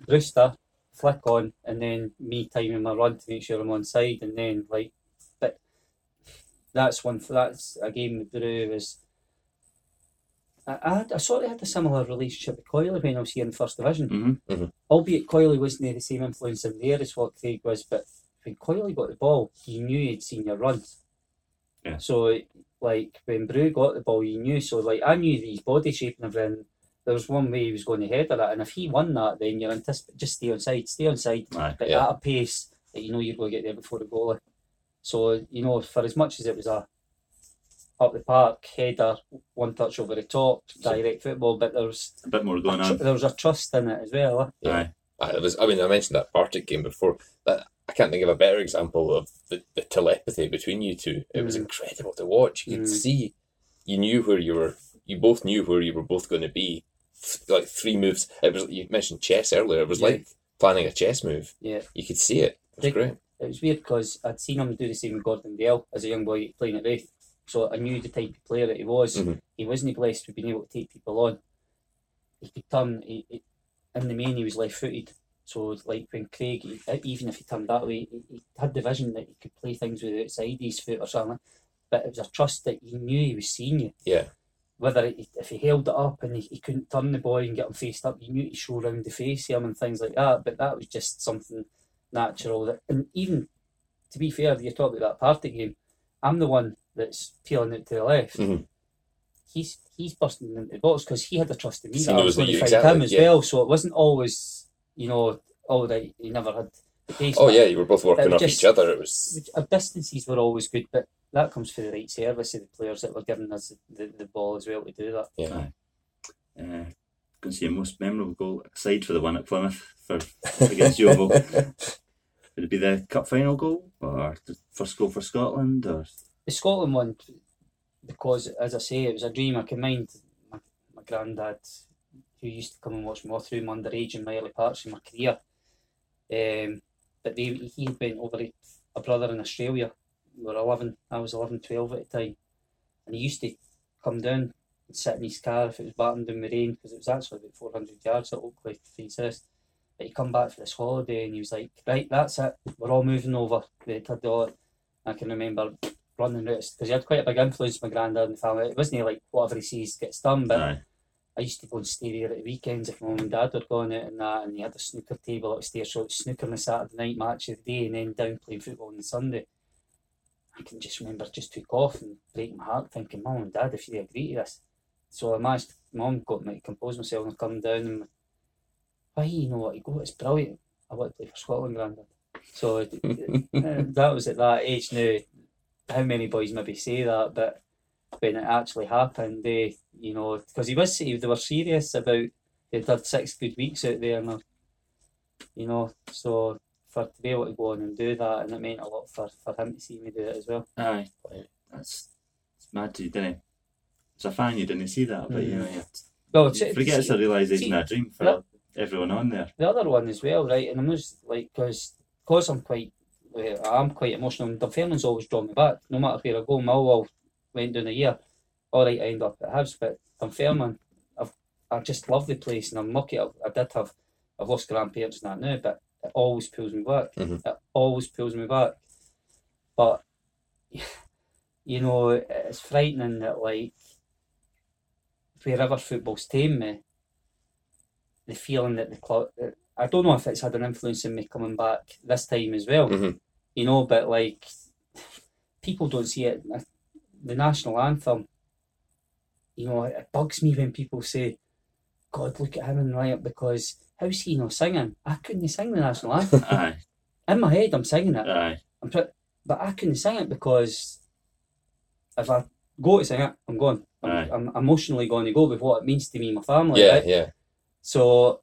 Brewster, flick on, and then me timing my run to make sure I'm on side, and then like, but that's one. That's a game with Brew was. I, I, had, I sort of had a similar relationship with Coyley when I was here in First Division. hmm Albeit Coyley wasn't the same influence in there as what Craig was, but when Coyley got the ball, he knew he'd seen your run. Yeah. So, like, when Brew got the ball, he knew. So, like, I knew his body shape and everything. There was one way he was going to head that, and if he won that, then you're anticipating just stay on side, stay on side, Aye. but Yeah. at a pace that you know you're going to get there before the goalie. So, you know, for as much as it was a up the park header, one touch over the top, direct football, but there was a bit more going tr- on. there was a trust in it as well. eh? Yeah. Aye. Aye, it was, I mean, I mentioned that Partick game before. That I can't think of a better example of the, the telepathy between you two. It was Mm. incredible to watch. You could Mm. see, you knew where you were. You both knew where you were both going to be. Like three moves. It was. You mentioned chess earlier. It was Yeah. like planning a chess move. Yeah. You could see it. It was Like- great. it was weird because I'd seen him do the same with Gordon Dalziel as a young boy playing at Raith. So I knew the type of player that he was. Mhm. He wasn't blessed with being able to take people on. He could turn, he, he, in the main, he was left footed. So, like when Craig, even if he turned that way, he, he had the vision that he could play things with outside his foot or something. But it was a trust that he knew he was seeing you. Yeah. Whether it, if he held it up and he, he couldn't turn the boy and get him faced up, you knew to show round the face him and things like that. But that was just something natural. That and even to be fair, you talk about that Partick game. I'm the one that's peeling it to the left. Mhm. He's he's busting into the box because he had the trust in me He that I was going to fight exactly, him as yeah. well. So it wasn't always, you know, all that he never had the pace. Oh yeah, you were both working It off each other. It was. Our distances were always good, but that comes for the right service of the players that were giving us the, the ball as well to do that. Yeah. Uh, going to see your most memorable goal aside for the one at Plymouth for against Yeovil. *laughs* Would it be the cup final goal or the first goal for Scotland or The Scotland one, because as I say, it was a dream. I can mind my, my granddad, who used to come and watch me all through my underage and my early parts of my career. Um, but they, he had went over a brother in Australia. We were 11, I was 11, 12 at the time. And he used to come down and sit in his car if it was batting down the rain, because it was actually about 400 yards at Oakley for his. But he'd come back for this holiday and he was like, right, that's it, we're all moving over. They had all, I can remember running routes because he had quite a big influence on my granddad and the family. It wasn't like whatever he sees gets done, but. I used to go and stay there at weekends if mum and dad were going out and that, and he had a snooker table upstairs, so snooker on the Saturday night match of the day, and then down playing football on the Sunday. I can just remember just took off and breaking my heart, thinking, Mum and Dad, if you agree to this. So I managed, Mum got me to compose myself and come down and, why, you know what, you go, it's brilliant. I want to play for Scotland, Grandad. So uh, *laughs* that was at that age now. How many boys maybe say that, but when it actually happened, they, you know, because he was, they were serious about they'd had six good weeks out there, and you know, so for to be able to go on and do that, and it meant a lot for, for him to see me do it as well. Aye. That's it's mad to you, didn't it? As a fan, you didn't see that, but you know, mm. you, Well, you it's, forget it's a a dream for everyone on there. the other one as well, right? And I'm just like, because cause I'm quite, I'm quite emotional. And Dunfermline's always drawn me back, no matter where I go. Millwall went down a year, all right, I end up at Hibs, but Dunfermline, I've, I just love the place, and I'm lucky. I, I did have, I've lost grandparents and that now, but it always pulls me back. Mhm. It always pulls me back. But *sighs* you know, it's frightening that like wherever football's tamed me, the feeling that the club. I don't know if it's had an influence in me coming back this time as well. Mhm. You know, but like *sighs* people don't see it. The national anthem, you know, it bugs me when people say, God, look at him in the lineup because how's he not singing? I couldn't sing the national *laughs* anthem. Aye, in my head, I'm singing it. aye, I'm but I couldn't sing it because if I go to sing it, I'm going. I'm. I'm emotionally going to go with what it means to me and my family. yeah, right? yeah. So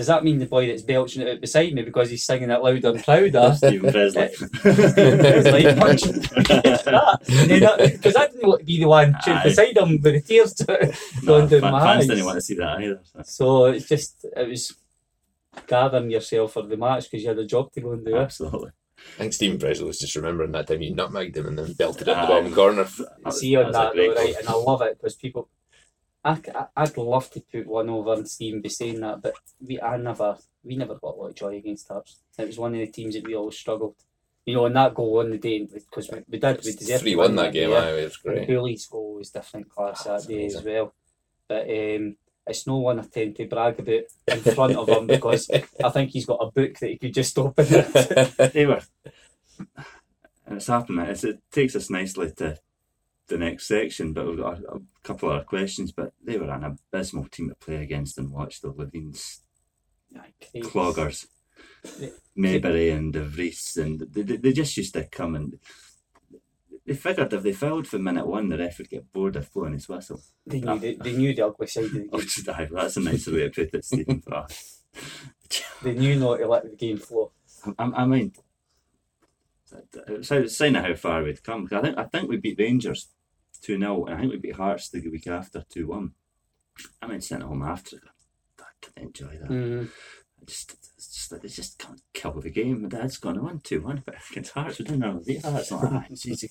does that mean the boy that's belching it out beside me because he's singing it louder and prouder? Steven Pressley. It's like punching because I didn't want to be the one chewing Aye. beside him with the tears *laughs* to- No, going down fa- my fans eyes. didn't want to see that either. so. So it's just it was gathering yourself for the match because you had a job to go and do. it. Absolutely. I think Steven Pressley was just remembering that time you nutmegged him and then belted it in the bottom corner. See on was that though, right? And I love it because people. I, I, would love to put one over and Stephen be saying that, but we I never we never got a lot of joy against Hearts. It was one of the teams that we always struggled. You know, and that goal on the day because we, we did we deserved Three one that game. yeah. Aye, it was great. Hooley's goal was different class Oh, that day as well. But um, it's no one I tend to brag about in front of him because I think he's got a book that he could just open. it. *laughs* They were. And it's happening. It's, it takes us nicely to the next section, but we've got a, a couple of questions. But they were an abysmal team to play against and watch the Levein's cloggers. Mayberry and De Vries, and they, they, they just used to come and they figured if they fouled for minute one, the ref would get bored of blowing his whistle. They knew the, they knew the ugly side of the Oh, game. aye, that's a nicer way to put it, Stephen. They knew not to let the game flow. I, I mean, it's a sign of how far we'd come. I think I think we beat Rangers two 0 and I think we beat Hearts the week after two one. I mean, sent it home after. I can enjoy that. Mm. I just, it's just that they just can't kill the game. My dad's gone on two one, but against Hearts we didn't know beat Hearts. I'm like, ah, geez,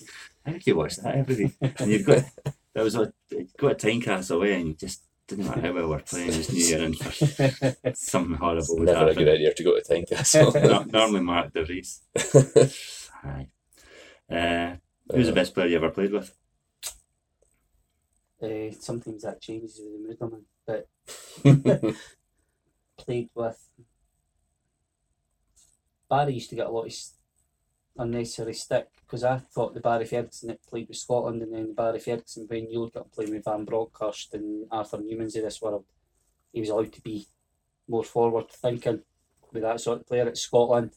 how could you watch that every week? And you've got *laughs* that was a got a time cast away, and you just didn't matter how well we're playing. this new year and something horrible. would Never a good idea to go to Tynecastle. *laughs* No- normally Mark De Vries. *laughs* Aye. Uh, who's the best player you ever played with? Uh, sometimes that changes with the mood I'm in. But *laughs* played with Barry used to get a lot of unnecessary stick because I thought the Barry Ferguson that played with Scotland and then the Barry Ferguson when you look at him playing with Van Bronckhorst and Arthur Numan's of this world, he was allowed to be more forward thinking with that sort of player at Scotland.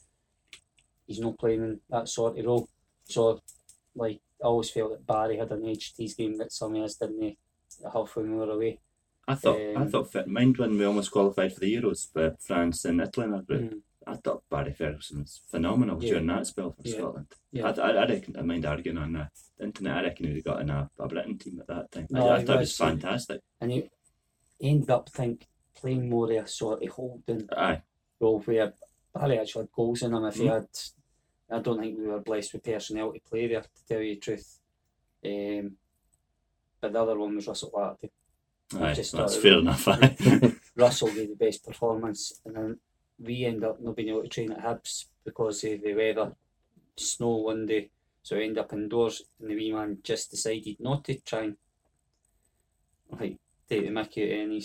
He's not playing in that sort of role. So like I always felt that Barry had an edge to his game that some of us didn't have when we were away. I thought I Um, thought fit mind when we almost qualified for the Euros but France and Italy in our group. Mm. I thought Barry Ferguson was phenomenal Yeah. during that spell for Yeah. Scotland. Yeah. I, I, I reckon I mind arguing on the internet. I reckon he'd got in a, a Britain team at that time. No, I, I he thought it was. was fantastic. and he ended up think playing more of a sort of holding Aye, role where Barry actually had goals in him if he Mm. had I don't think we were blessed with personnel to play there to tell you the truth. Um, but the other one was Russell aye, just that's fair enough. *laughs* Russell gave the best performance and then we end up not being able to train at Hibs because of the weather. Snow one day so we end up indoors and the wee man just decided not to try and like take the mickey out of any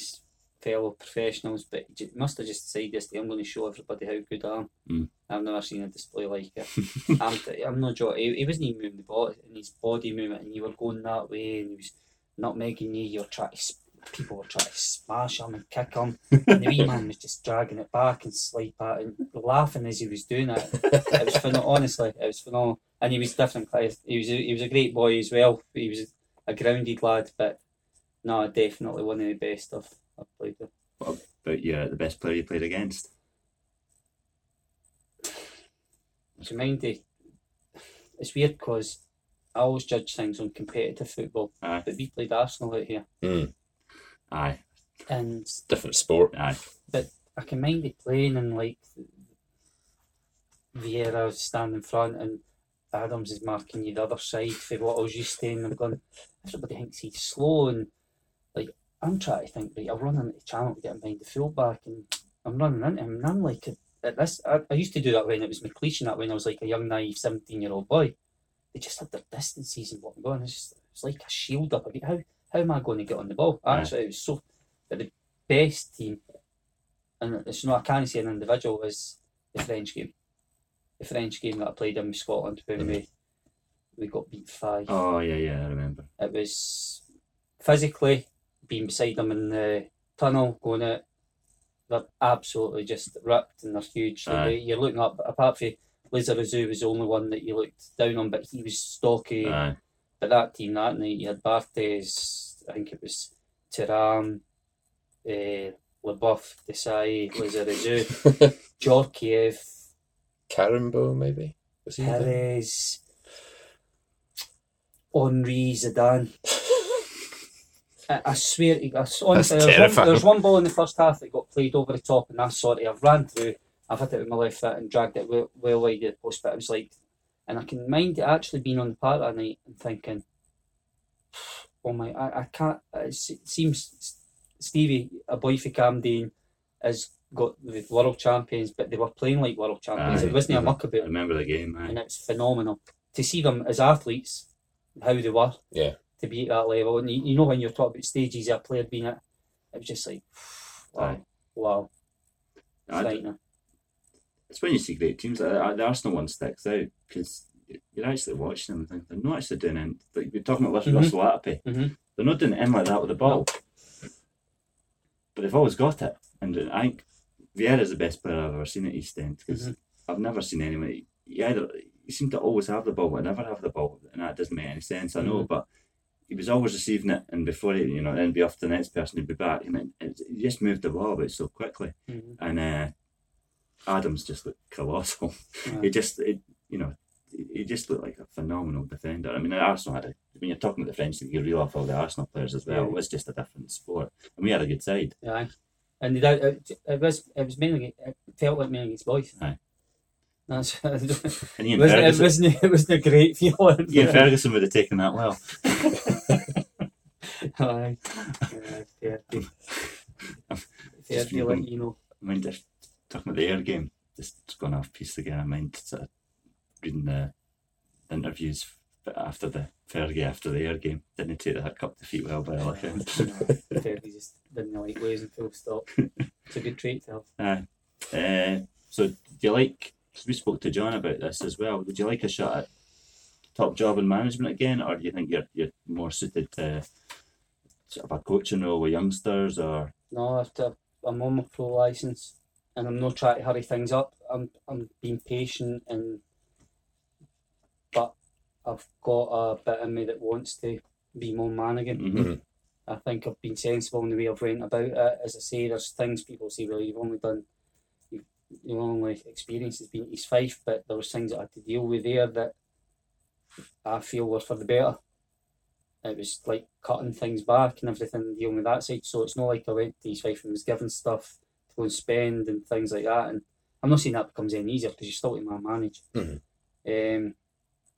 fellow professionals but he must have just decided this I'm going to show everybody how good I am Mm. I've never seen a display like it *laughs* I'm, t- I'm not joking he, he wasn't even moving the body in his body movement and you were going that way and he was not making you you were trying to people were trying to smash him and kick him and the wee man was just dragging it back and slide back and laughing as he was doing it. It was phenomenal. Honestly, it was phenomenal. And he was different. He was a, he was a great boy as well. He was a grounded lad, but no, definitely one of the best I've, I've played with. but yeah, the best player you played against. Do you mind the, It's weird because I always judge things on competitive football, Aye, but we played Arsenal out here, Mm, aye, and different sport. aye. But I can mind it playing and like Vieira standing in front and Adams is marking you the other side for what I was used to and I'm going everybody thinks he's slow and like I'm trying to think right I'll run into the channel to get behind the fullback and I'm running into him and I'm like at this I, I used to do that when it was McLeish and that when I was like a young naive 17 year old boy they just had their distances and what I'm going it's just it's like a shield up a bit how how am I going to get on the ball Aye. actually it was so but the best team and it's not I can't say an individual was the French game. The French game that I played in Scotland when mm-hmm. we we got beat five. Oh yeah, yeah, I remember. It was physically being beside them in the tunnel, going out. They're absolutely just ripped and they're huge. Aye. you're looking up, apart from Lizarazu was the only one that you looked down on, but he was stocky. Aye. But that team that night, you had Barthez, I think it was Thuram, uh, Leboeuf, Desailly, Lizarazu, *laughs* Djorkaeff, Karembeu, maybe? Was he? Pires, Henry, Zidane. *laughs* I, I swear, I, honestly, there's one, there's one ball in the first half that got played over the top, and that's sorry, I've ran through, I've hit it with my left foot and dragged it well, well wide of the post, but it was like, and I can mind it actually being on the park that night and thinking, *sighs* oh my, I, I can't, it seems Stevie, a boy for Camden, has got the world champions, but they were playing like world champions. Aye. it wasn't a muck I about remember the game. Man. And it's phenomenal to see them as athletes, how they were, Yeah. To be at that level. And you, you know when you're talking about stages of a player being at, it was just like, wow, Aye. wow, frightening. it's when you see great teams. like that, The Arsenal one sticks out because you're actually watching them and think they're not actually doing anything. Like we're talking about Mhm. Russell. Mhm. They're not doing anything like that with the ball, but they've always got it. And I think Vieira's the best player I've ever seen at East End because Mhm. I've never seen anyone. He either he seemed to always have the ball, but never have the ball, and that doesn't make any sense. I know, Mhm. but. He was always receiving it, and before he, you know, then be off to the next person, he'd be back. I mean, it, he just moved the ball about so quickly Mhm. and uh, Adams just looked colossal. Yeah. *laughs* he just, it, you know, he just looked like a phenomenal defender. I mean, Arsenal had a, when you're talking about the French you reel off all the Arsenal players as well. Yeah. It was just a different sport, and we had a good side. Yeah, and it, it, it was it was mainly it felt like mainly his boys. Aye. That's *laughs* it And Ian wasn't, it wasn't it wasn't a great feeling. Ian Ferguson would have taken that well. *laughs* Aye. Yeah, fair play. Fair Just play, from- you know. I mean, just talking about the Ayr game, just going off piece again. I mind sort of reading the interviews after the Fergie after the Ayr game. Didn't take that cup defeat well by all *laughs* accounts. Fergie just didn't like ways and full stop. It's a good trait to have. Aye. Uh, so, do you like? 'Cause we spoke to John about this as well. Would you like a shot at top job in management again, or do you think you're you're more suited to sort of a coaching role with youngsters, or No, after I'm on my pro license, and I'm not trying to hurry things up. I'm I'm being patient, and but I've got a bit in me that wants to be more managing. Mhm. I think I've been sensible in the way I've went about it. As I say, there's things people say, well, you've only done, you've, your only experience has been East Fife, but there was things that I had to deal with there that I feel were for the better. It was like cutting things back and everything, dealing with that side. So it's not like I went to East Fife and was given stuff to go and spend and things like that. And I'm not saying that becomes any easier because you're still to man manage. Mhm. Um,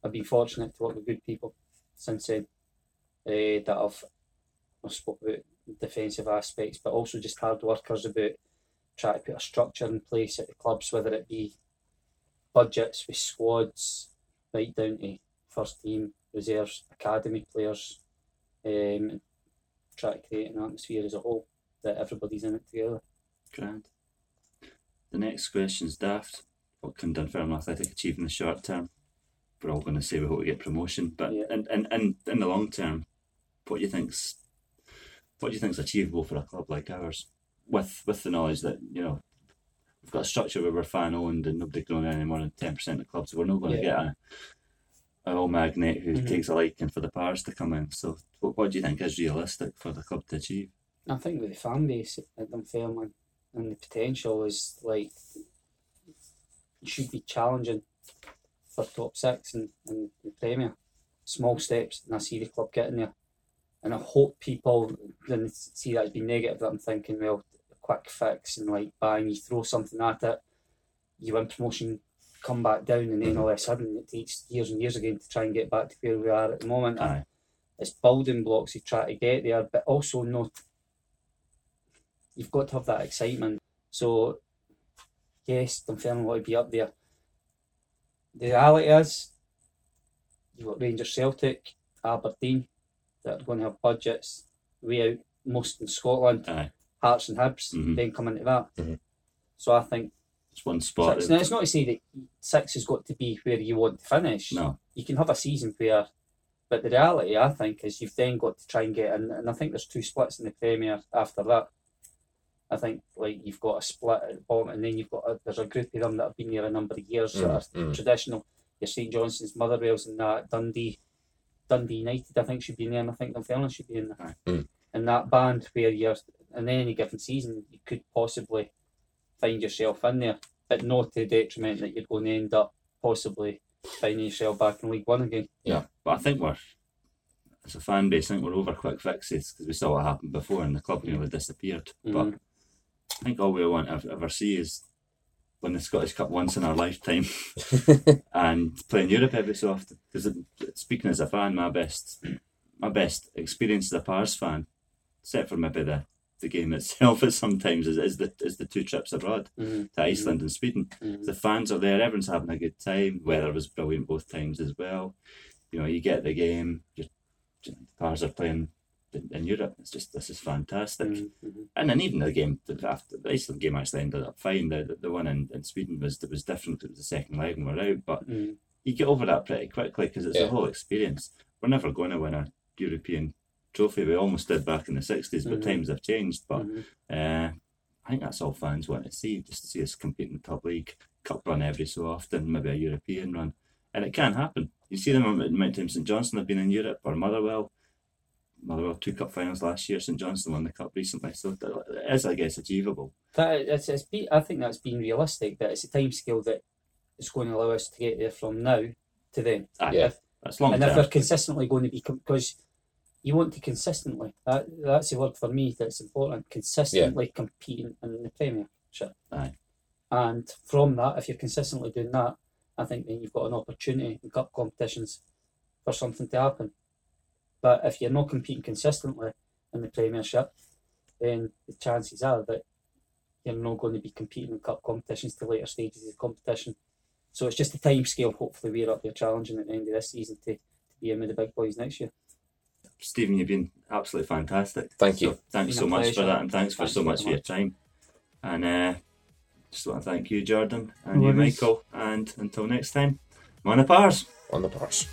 I've been fortunate to work with good people since then uh, that I've I spoke about defensive aspects, but also just hard workers about trying to put a structure in place at the clubs, whether it be budgets with squads, right down to first team, reserves, academy players, um, try to create an atmosphere as a whole that everybody's in it together. grand? The next question is daft. What can Dunfermline Athletic achieve in the short term? We're all going to say we hope we get promotion, but Yeah. in, in, in, in the long term, what do you think's what do you think's achievable for a club like ours, with with the knowledge that you know we've got a structure where we're fan owned and nobody can own any more than ten percent of the club, so we're not going to Yeah. get a an old magnate who Mhm. takes a liking for the powers to come in. So, what, what do you think is realistic for the club to achieve? I think with the fan base at Dunfermline and the potential is like you should be challenging for top six in, in the Premier. Small steps, and I see the club getting there. And I hope people then see that as being negative. That I'm thinking, well, quick fix and like bang, you throw something at it, you win promotion, come back down, and then all of a mm-hmm. sudden it takes years and years again to try and get back to where we are at the moment. Aye. It's building blocks you try to get there, but also not you've got to have that excitement. So, yes, Dunfermline want to be up there. The reality is, you've got Rangers Celtic, Aberdeen, that are going to have budgets way out most in Scotland, Aye. Hearts and Hibs, Mhm. then come into that. Mhm. So I think It's one spot. six. Now, it's not to say that six has got to be where you want to finish. no, you can have a season where, but the reality I think is you've then got to try and get in, and I think there's two splits in the Premier after that. I think like you've got a split at the bottom, and then you've got a, there's a group of them that have been here a number of years that Mm, are mm. traditional. Your St Johnstone's, Motherwell's, and that Dundee, Dundee United. I think should be in there, and I think Dunfermline should be in there. Mm. And that band where you're in any given season, you could possibly find yourself in there, but not to the detriment that you're going to end up possibly finding yourself back in League One again. Yeah, but I think we're, as a fan base, I think we're over quick fixes because we saw what happened before and the club nearly disappeared. But Mhm. I think all we want to ever see is win the Scottish Cup once in our lifetime *laughs* and play in Europe every so often. Because speaking as a fan, my best my best experience as a Pars fan, except for maybe the, the game itself, is *laughs* sometimes is, is the is the two trips abroad Mhm. to Iceland and Sweden. Mhm. The fans are there, everyone's having a good time. Weather was brilliant both times as well. You know, you get the game. Your the Pars are playing in, in Europe. It's just this is fantastic. Mhm. Mhm. And then even the game the- after the Iceland game actually ended up fine. The the, the one in, in Sweden was that was different. It was the second leg and we're out, but Mhm. you get over that pretty quickly because it's Yeah. a whole experience. We're never going to win a European trophy. We almost did back in the sixties, but Mhm. times have changed. But Mhm. uh, I think that's all fans want to see, just to see us compete in the top league, cup run every so often, maybe a European run, and it can happen. You see them at Mount St Johnstone have been in Europe or Motherwell. Motherwell two cup finals last year. St Johnstone won the cup recently, so it is, I guess, achievable. That, it's, it's be, I think that's been realistic, but it's a time scale that is going to allow us to get there from now to then. Aye, Yeah. If- That's long and if term. they're consistently going to be, because you want to consistently, that, that's the word for me that's important, consistently competing in the Premiership. Aye. And from that, if you're consistently doing that, I think then you've got an opportunity in cup competitions for something to happen. But if you're not competing consistently in the Premiership, then the chances are that you're not going to be competing in cup competitions to later stages of competition. So it's just a time scale. Hopefully, we're up there challenging at the end of this season to, to be in with the big boys next year. Stephen, you've been absolutely fantastic. Thank you. So thanks Been so a much for that, and thanks for Thanks so much for your time. And uh, just want to thank you, Jordan, and No you. Michael. And until next time, Monapars. On the pars.